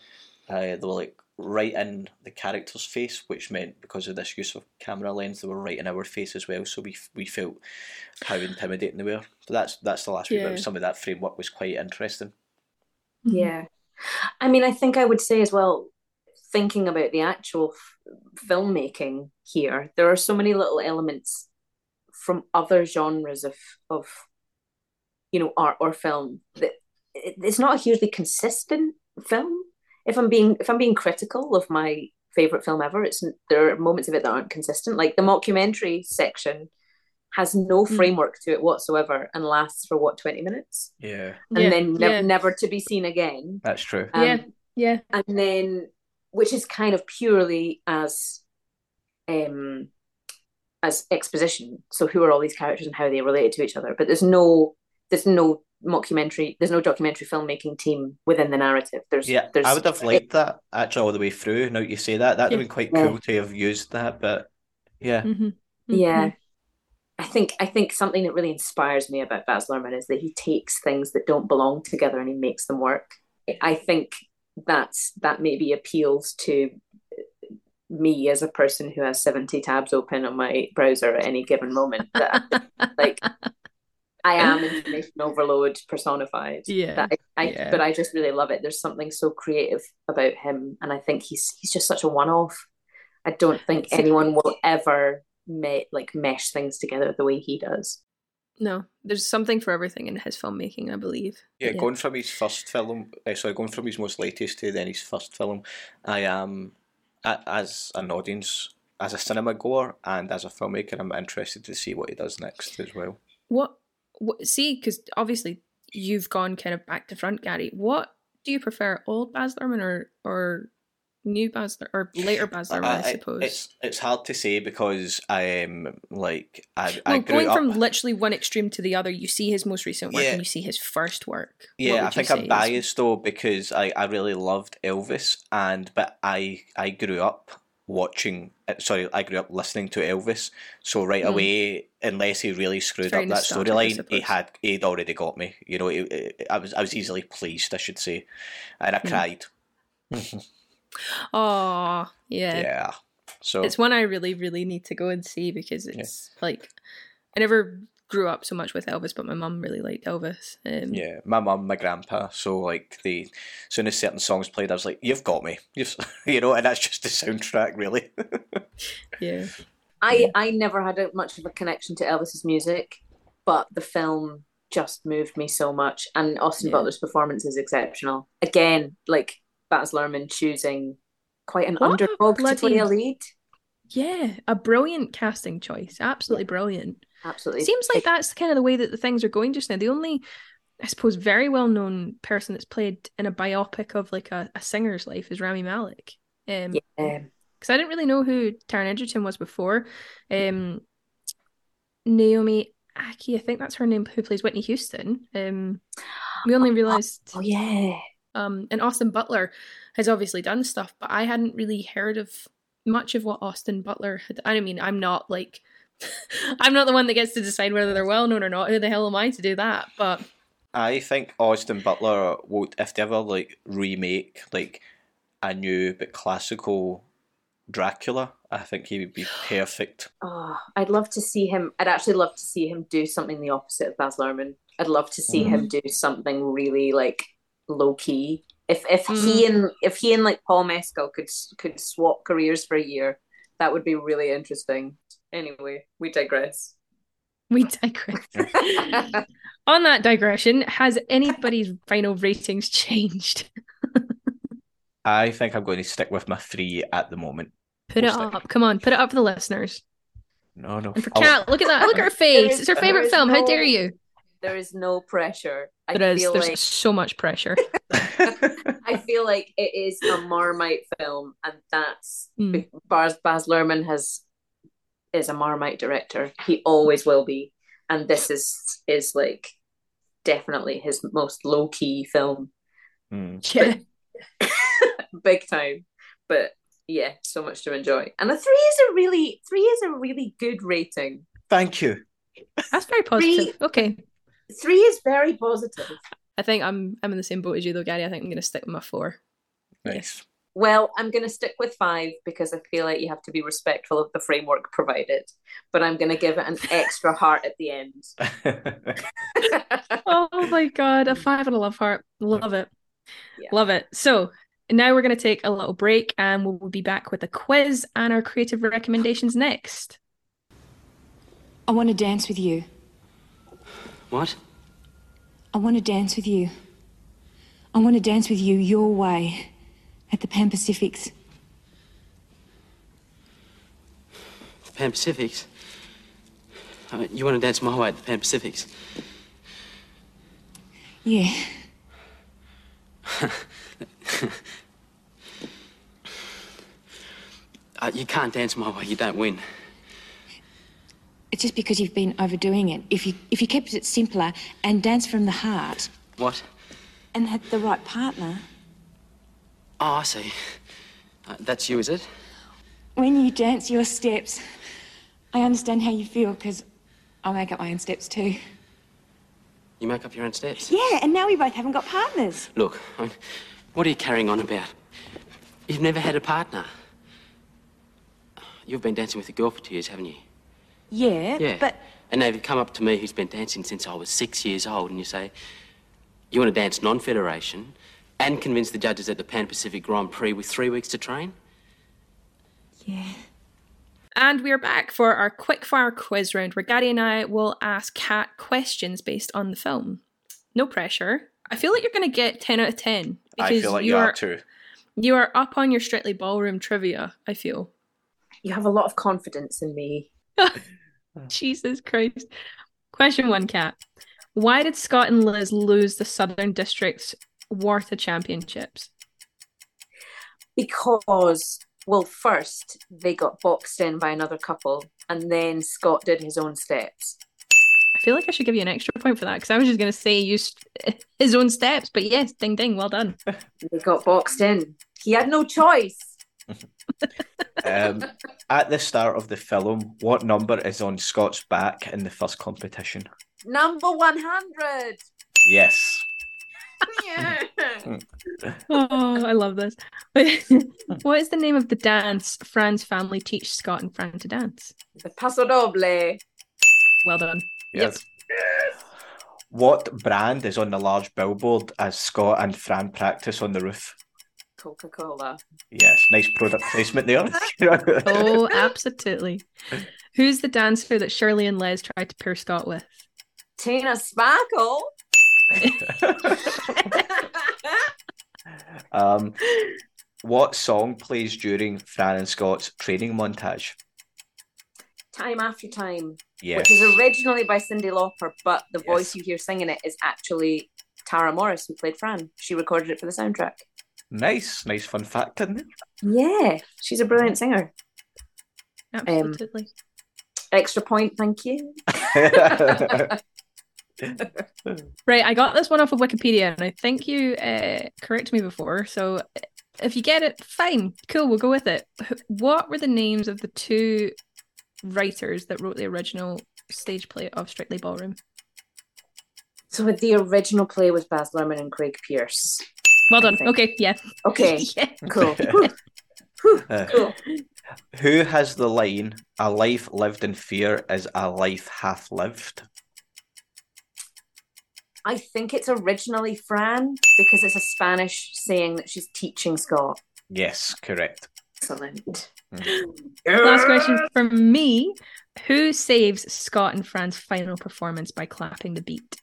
Uh, they were like right in the character's face, which meant because of this use of camera lens, they were right in our face as well. So we we felt how intimidating they were. So that's that's the last wee Yeah. bit. Some of that framework was quite interesting. Mm-hmm. Yeah. I mean, I think I would say as well, thinking about the actual f- filmmaking here, there are so many little elements from other genres of of you know art or film that it's not a hugely consistent film. If I'm being if I'm being critical of my favorite film ever, it's there are moments of it that aren't consistent. Like the mockumentary section has no framework to it whatsoever and lasts for what 20 minutes Yeah, and Yeah, then nev- yeah. never to be seen again. that's true. Um, yeah, yeah. And then, which is kind of purely as, um, as exposition. So who are all these characters and how they related to each other? But there's no, there's no mockumentary, there's no documentary filmmaking team within the narrative. There's, Yeah, there's, I would have liked that actually all the way through. Now you say that, that'd have Yeah. been quite Yeah. cool to have used that. But yeah, Mm-hmm. Yeah. I think I think something that really inspires me about Baz Luhrmann is that he takes things that don't belong together and he makes them work. I think that's that maybe appeals to me as a person who has 70 tabs open on my browser at any given moment that like I am information overload personified. Yeah, That I, I yeah. but I just really love it. There's something so creative about him and I think he's he's just such a one-off. I don't think See- anyone will ever me- like mesh things together the way he does. No, there's something for everything in his filmmaking, I believe. yeah, going from his first film, uh, sorry, going from his most latest to then his first film, I am, a- as an audience, as a cinema goer and as a filmmaker, I'm interested to see what he does next as well. What, what see, because obviously you've gone kind of back to front, Gary. What do you prefer, old Baz Luhrmann or or new Baz Luhrmann, or later Baz Luhrmann, I I- suppose? It's it's hard to say because I um like I I well, grew going up. from literally one extreme to the other, you see his most recent work Yeah. and you see his first work. Yeah, I think I'm is- biased though because I, I really loved Elvis and but I I grew up watching uh, sorry I grew up listening to Elvis so right Mm. away unless he really screwed very up that storyline he had he'd already got me you know it, it- I was I was easily pleased I should say and I Mm. cried Oh, yeah. yeah so It's one I really, really need to go and see because it's like I never grew up so much with Elvis, but my mum really liked Elvis. Um, yeah my mum my grandpa so like the as soon as certain songs played I was like you've got me you've, you know and that's just the soundtrack really yeah. I I never had a, much of a connection to Elvis's music, but the film just moved me so much, and Austin Yeah. Butler's performance is exceptional. Again, like Baz Luhrmann choosing quite an What a underdog to play a bloody- lead. Yeah, a brilliant casting choice. Absolutely brilliant. Absolutely, Seems like that's kind of the way that the things are going just now. The only, I suppose, very well known person that's played in a biopic of like a, a singer's life is Rami Malek. Um, yeah. because I didn't really know who Taron Egerton was before. Um, Naomi Ackie, I think that's her name, who plays Whitney Houston. Um, we only realized, Oh yeah, um, and Austin Butler has obviously done stuff, but I hadn't really heard of much of what Austin Butler had. I mean, I'm not like, I'm not the one that gets to decide whether they're well known or not. Who the hell am I to do that? But I think Austin Butler would, if they ever like remake like a new but classical Dracula, I think he would be perfect. Oh, I'd love to see him. I'd actually love to see him do something the opposite of Baz Luhrmann. I'd love to see him mm. do something really like low key. If if he mm. and if he and like Paul Mescal could could swap careers for a year, that would be really interesting. Anyway, we digress. we digress. On that digression, has anybody's final ratings changed? I think I'm going to stick with my three at the moment. Put We'll it stick- up. Come on, put it up for the listeners. No, no. And for I'll- Kat, look at that. Look at her face. is- It's her favorite is film. How dare you? There is no pressure. I There is. feel There's like so much pressure. I feel like it is a Marmite film, and that's Mm. Baz Baz Luhrmann has is a Marmite director. He always will be, and this is is like definitely his most low key film, hmm. Yeah. big time. But yeah, so much to enjoy. And a three is a really three is a really good rating. Thank you. That's very positive. Okay. Three is very positive. I think I'm I'm in the same boat as you though, Gary. I think I'm gonna stick with my four. Nice. Well, I'm going to stick with five because I feel like you have to be respectful of the framework provided. But I'm going to give it an extra heart at the end. oh my god, a five and a love heart. Love it. Love it. So now we're going to take a little break and we'll be back with a quiz and our creative recommendations next. I want to dance with you. What? I want to dance with you. I want to dance with you your way at the Pan Pacifics. The Pan Pacifics? You want to dance my way at the Pan Pacifics? Yeah. Uh, you can't dance my way, you don't win. It's just because you've been overdoing it. If you if you kept it simpler and danced from the heart What? and had the right partner, Oh, I see. Uh, that's you, is it? when you dance your steps, I understand how you feel because I make up my own steps too. You make up your own steps? Yeah, and now we both haven't got partners. Look, I mean, what are you carrying on about? You've never had a partner. You've been dancing with a girl for two years, haven't you? Yeah, Yeah. but And now you come up to me who's been dancing since I was six years old and you say, you want to dance non federation and convince the judges at the Pan Pacific Grand Prix with three weeks to train? yeah. And we're back for our quickfire quiz round where Gary and I will ask Kat questions based on the film. No pressure. I feel like you're going to get 10 out of 10 I feel like you are too. You are up on your Strictly Ballroom trivia, I feel. You have a lot of confidence in me. Jesus Christ. Question one, Kat. Why did Scott and Liz lose the Southern District's Waratah Championships? Because, well, first they got boxed in by another couple, and then Scott did his own steps. I feel like I should give you an extra point for that because I was just going to say use his own steps, but yes, ding ding, well done. They got boxed in. He had no choice. Um, at the start of the film, what number is on Scott's back in the first competition? Number 100. Yes. Yeah. oh, I love this. what is the name of the dance Fran's family teach Scott and Fran to dance? The Paso Doble. Well done. Yes. What brand is on the large billboard as Scott and Fran practice on the roof? Coca Cola. Yes, nice product placement there. Oh, absolutely. Who's the dancer that Shirley and Les tried to pair Scott with? Tina Sparkle. um, what song plays during Fran and Scott's training montage? Time After Time. Yes. Which is originally by Cyndi Lauper, but the Yes. voice you hear singing it is actually Tara Morice, who played Fran. She recorded it for the soundtrack. Nice, nice fun fact, isn't it? Yeah, she's a brilliant singer. Absolutely. Extra point, thank you. Right, I got this one off of Wikipedia, and I think you uh, corrected me before. So if you get it, fine, cool, we'll go with it. What were the names of the two writers that wrote the original stage play of Strictly Ballroom? So the original play was Baz Luhrmann and Craig Pearce. Well done. Okay, yeah. Okay, Yeah. cool. Uh, cool. Who has the line, a life lived in fear is a life half lived? I think it's originally Fran because it's a Spanish saying that she's teaching Scott. Yes, correct. Excellent. Mm. Last question from me. Who saves Scott and Fran's final performance by clapping the beat?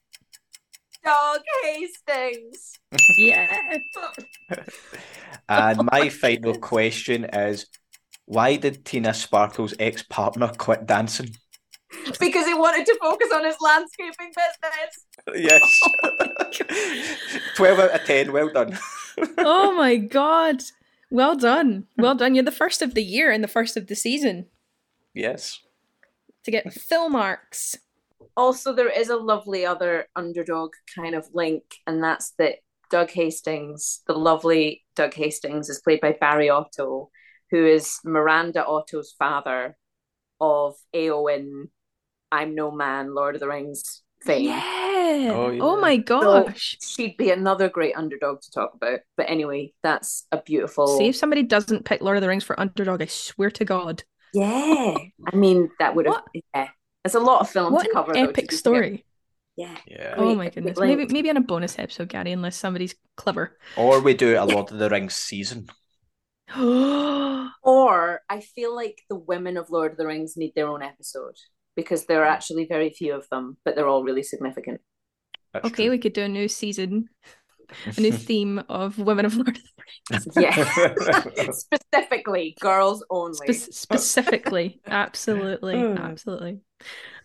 Doug Hastings. Yeah. And my final question is why did Tina Sparkle's ex partner quit dancing? Because he wanted to focus on his landscaping business. Yes. 12 out of 10, well done. oh my god. Well done. Well done. You're the first of the year and the first of the season Yes. to get fill marks. also there is a lovely other underdog kind of link, and that's that Doug Hastings, the lovely Doug Hastings, is played by Barry Otto, who is Miranda Otto's father of Eowyn, I'm No Man, Lord of the Rings fame. Yeah. Oh, Oh, yeah. my So gosh. she'd be another great underdog to talk about. But anyway, that's a beautiful. See if somebody doesn't pick Lord of the Rings for underdog, I swear to God. Yeah, I mean that would have. Yeah, it's a lot of film What to cover. an though, epic be fair. story. Yeah. Yeah. Oh my goodness. Maybe maybe on a bonus episode, Gary, unless somebody's clever. Or we do a Lord of the Rings season. oh, Or I feel like the women of Lord of the Rings need their own episode because there are actually very few of them, but they're all really significant. That's okay, true. we could do a new season, a new theme of Women of Lord of the Rings. Yeah, specifically girls only. Spe- specifically, absolutely, absolutely.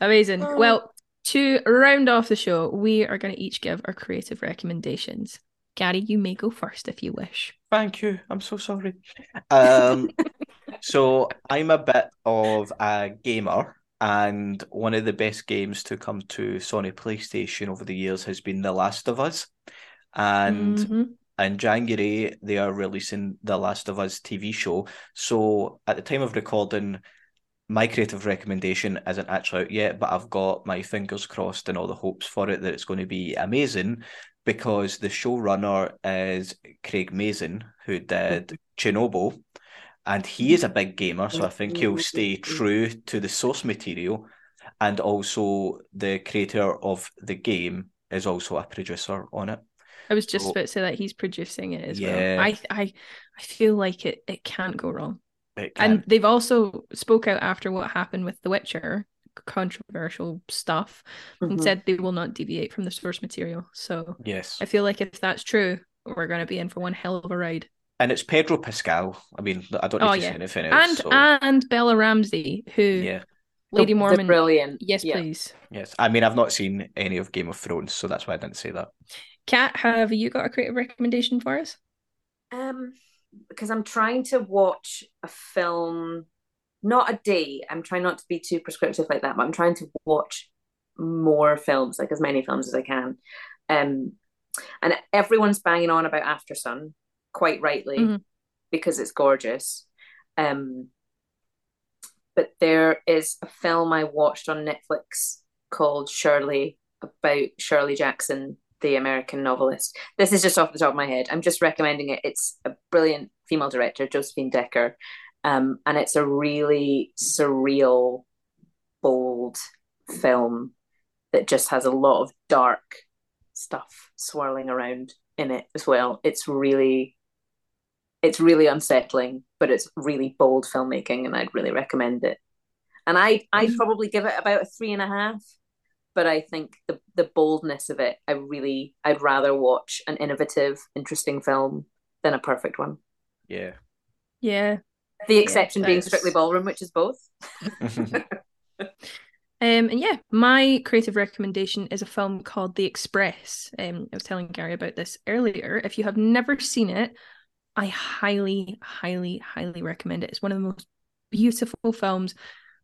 Amazing. Well, to round off the show, we are going to each give our creative recommendations. Gary, you may go first if you wish. Thank you. I'm so sorry. Um, so I'm a bit of a gamer, and one of the best games to come to Sony PlayStation over the years has been The Last of Us. And Mhm. in January, they are releasing The Last of Us TV show. So at the time of recording, my creative recommendation isn't actually out yet, but I've got my fingers crossed and all the hopes for it that it's going to be amazing because the showrunner is Craig Mazin, who did Chernobyl, and he is a big gamer, so I think he'll stay true to the source material. And also, the creator of the game is also a producer on it. I was just So- about to say that he's producing it as Yeah. well. I, I, I feel like it, it can't go wrong. It And they've also spoke out after what happened with The Witcher, controversial stuff, and Mhm. said they will not deviate from the source material. So yes, I feel like if that's true, we're going to be in for one hell of a ride. And it's Pedro Pascal. I mean, I don't need Oh to yeah, say anything and else. so, and Bella Ramsey, who yeah, Lady The- the Mormont, brilliant. Yes, Yeah. please. yes. I mean, I've not seen any of Game of Thrones, so that's why I didn't say that. Kat, have you got a creative recommendation for us? Um, because I'm trying to watch a film, not a day. I'm trying not to be too prescriptive like that, but I'm trying to watch more films, like as many films as I can. Um, and everyone's banging on about Aftersun, quite rightly, Mhm. because it's gorgeous. Um, but there is a film I watched on Netflix called Shirley about Shirley Jackson, the American novelist. This is just off the top of my head. I'm just recommending it. It's a brilliant female director, Josephine Decker, um, and it's a really surreal, bold film that just has a lot of dark stuff swirling around in it as well. It's really, it's really unsettling, but it's really bold filmmaking, and I'd really recommend it. And I, I'd probably give it about a three and a half but I think the the boldness of it, I really I'd rather watch an innovative, interesting film than a perfect one. Yeah. Yeah. The exception being Strictly Ballroom, which is both. Um, and yeah, my creative recommendation is a film called The Express. Um, I was telling Gary about this earlier. If you have never seen it, I highly, highly, highly recommend it. It's one of the most beautiful films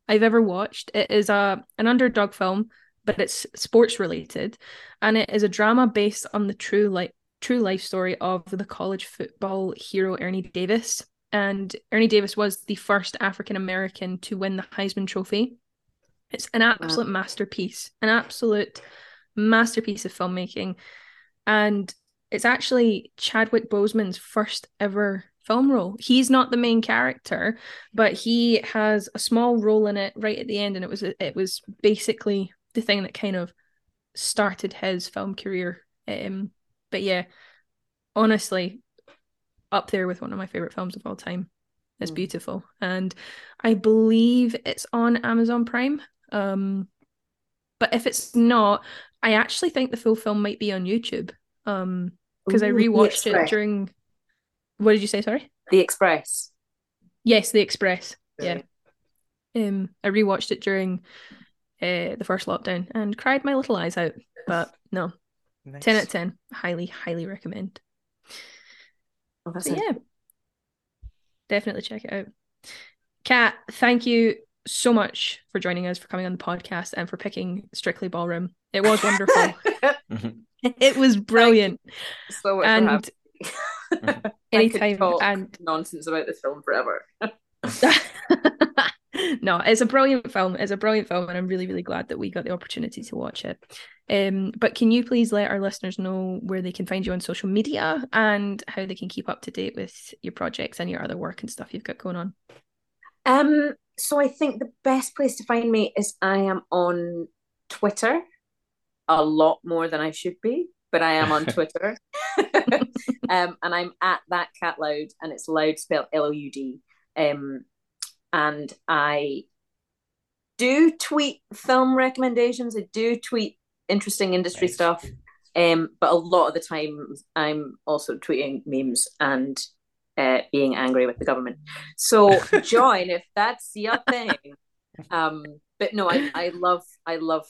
I've ever watched. It is a an underdog film, but it's sports related, and it is a drama based on the true like true life story of the college football hero Ernie Davis. And Ernie Davis was the first African American to win the Heisman Trophy. It's an absolute masterpiece, an absolute masterpiece of filmmaking. And it's actually Chadwick Boseman's first ever film role. He's not the main character, but he has a small role in it right at the end and it was it was basically the thing that kind of started his film career. Um but yeah, honestly up there with one of my favorite films of all time. It's Mm. beautiful and I believe it's on Amazon Prime. Um but if it's not, I actually think the full film might be on YouTube. Um because I Ooh, The rewatched it during what did you say, sorry? The Express. Yes, The Express. Yeah. Um I rewatched it during uh the first lockdown and cried my little eyes out. But no. Nice. 10 out of 10. Highly, highly recommend. Oh, So yeah. Definitely check it out. Kat, thank you so much for joining us, for coming on the podcast, and for picking Strictly Ballroom. It was wonderful. it was brilliant. So much and anytime talk and nonsense about this film forever. no, it's a brilliant film. It's a brilliant film, and I'm really, really glad that we got the opportunity to watch it. Um, but can you please let our listeners know where they can find you on social media and how they can keep up to date with your projects and your other work and stuff you've got going on? Um, so I think the best place to find me is I am on Twitter a lot more than I should be, but I am on Twitter. um, and I'm at that cat loud, and it's loud spelled L O U D. Um, and I do tweet film recommendations. I do tweet interesting industry Nice. stuff. Um, but a lot of the time, I'm also tweeting memes and uh, being angry with the government. So join if that's your thing. Um, but no, I, I love I love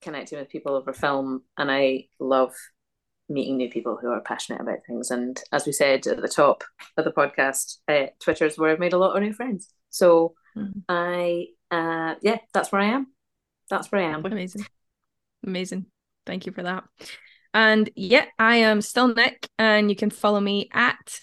connecting with people over film, and I love meeting new people who are passionate about things. And as we said at the top of the podcast, uh, Twitter is where I've made a lot of new friends. So Mhm. I, uh, yeah, that's where I am. That's where I am. Amazing. Amazing. Thank you for that. And yeah, I am still Nick, and you can follow me at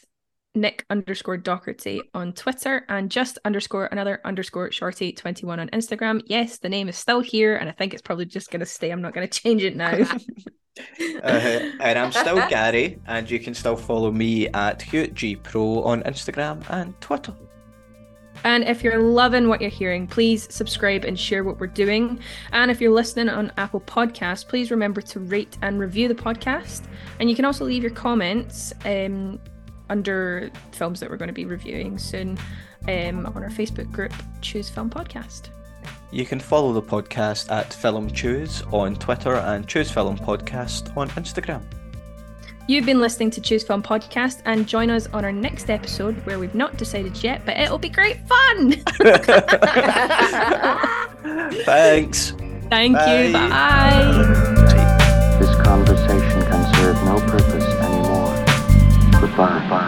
Nick underscore Doherty on Twitter and just underscore another underscore shorty 21 on Instagram. Yes, the name is still here, and I think it's probably just going to stay. I'm not going to change it now. Uh, and I'm still Gary, and you can still follow me at HughGPro on Instagram and Twitter. And if you're loving what you're hearing, please subscribe and share what we're doing. And if you're listening on Apple Podcasts, please remember to rate and review the podcast. And you can also leave your comments um, under films that we're going to be reviewing soon um, on our Facebook group, Choose Film Podcast. You can follow the podcast at Film Choose on Twitter and Choose Film Podcast on Instagram. You've been listening to Choose Film Podcast, and join us on our next episode where we've not decided yet, but it'll be great fun. Thanks. Thank you. Bye. Bye. Bye. 爸，爸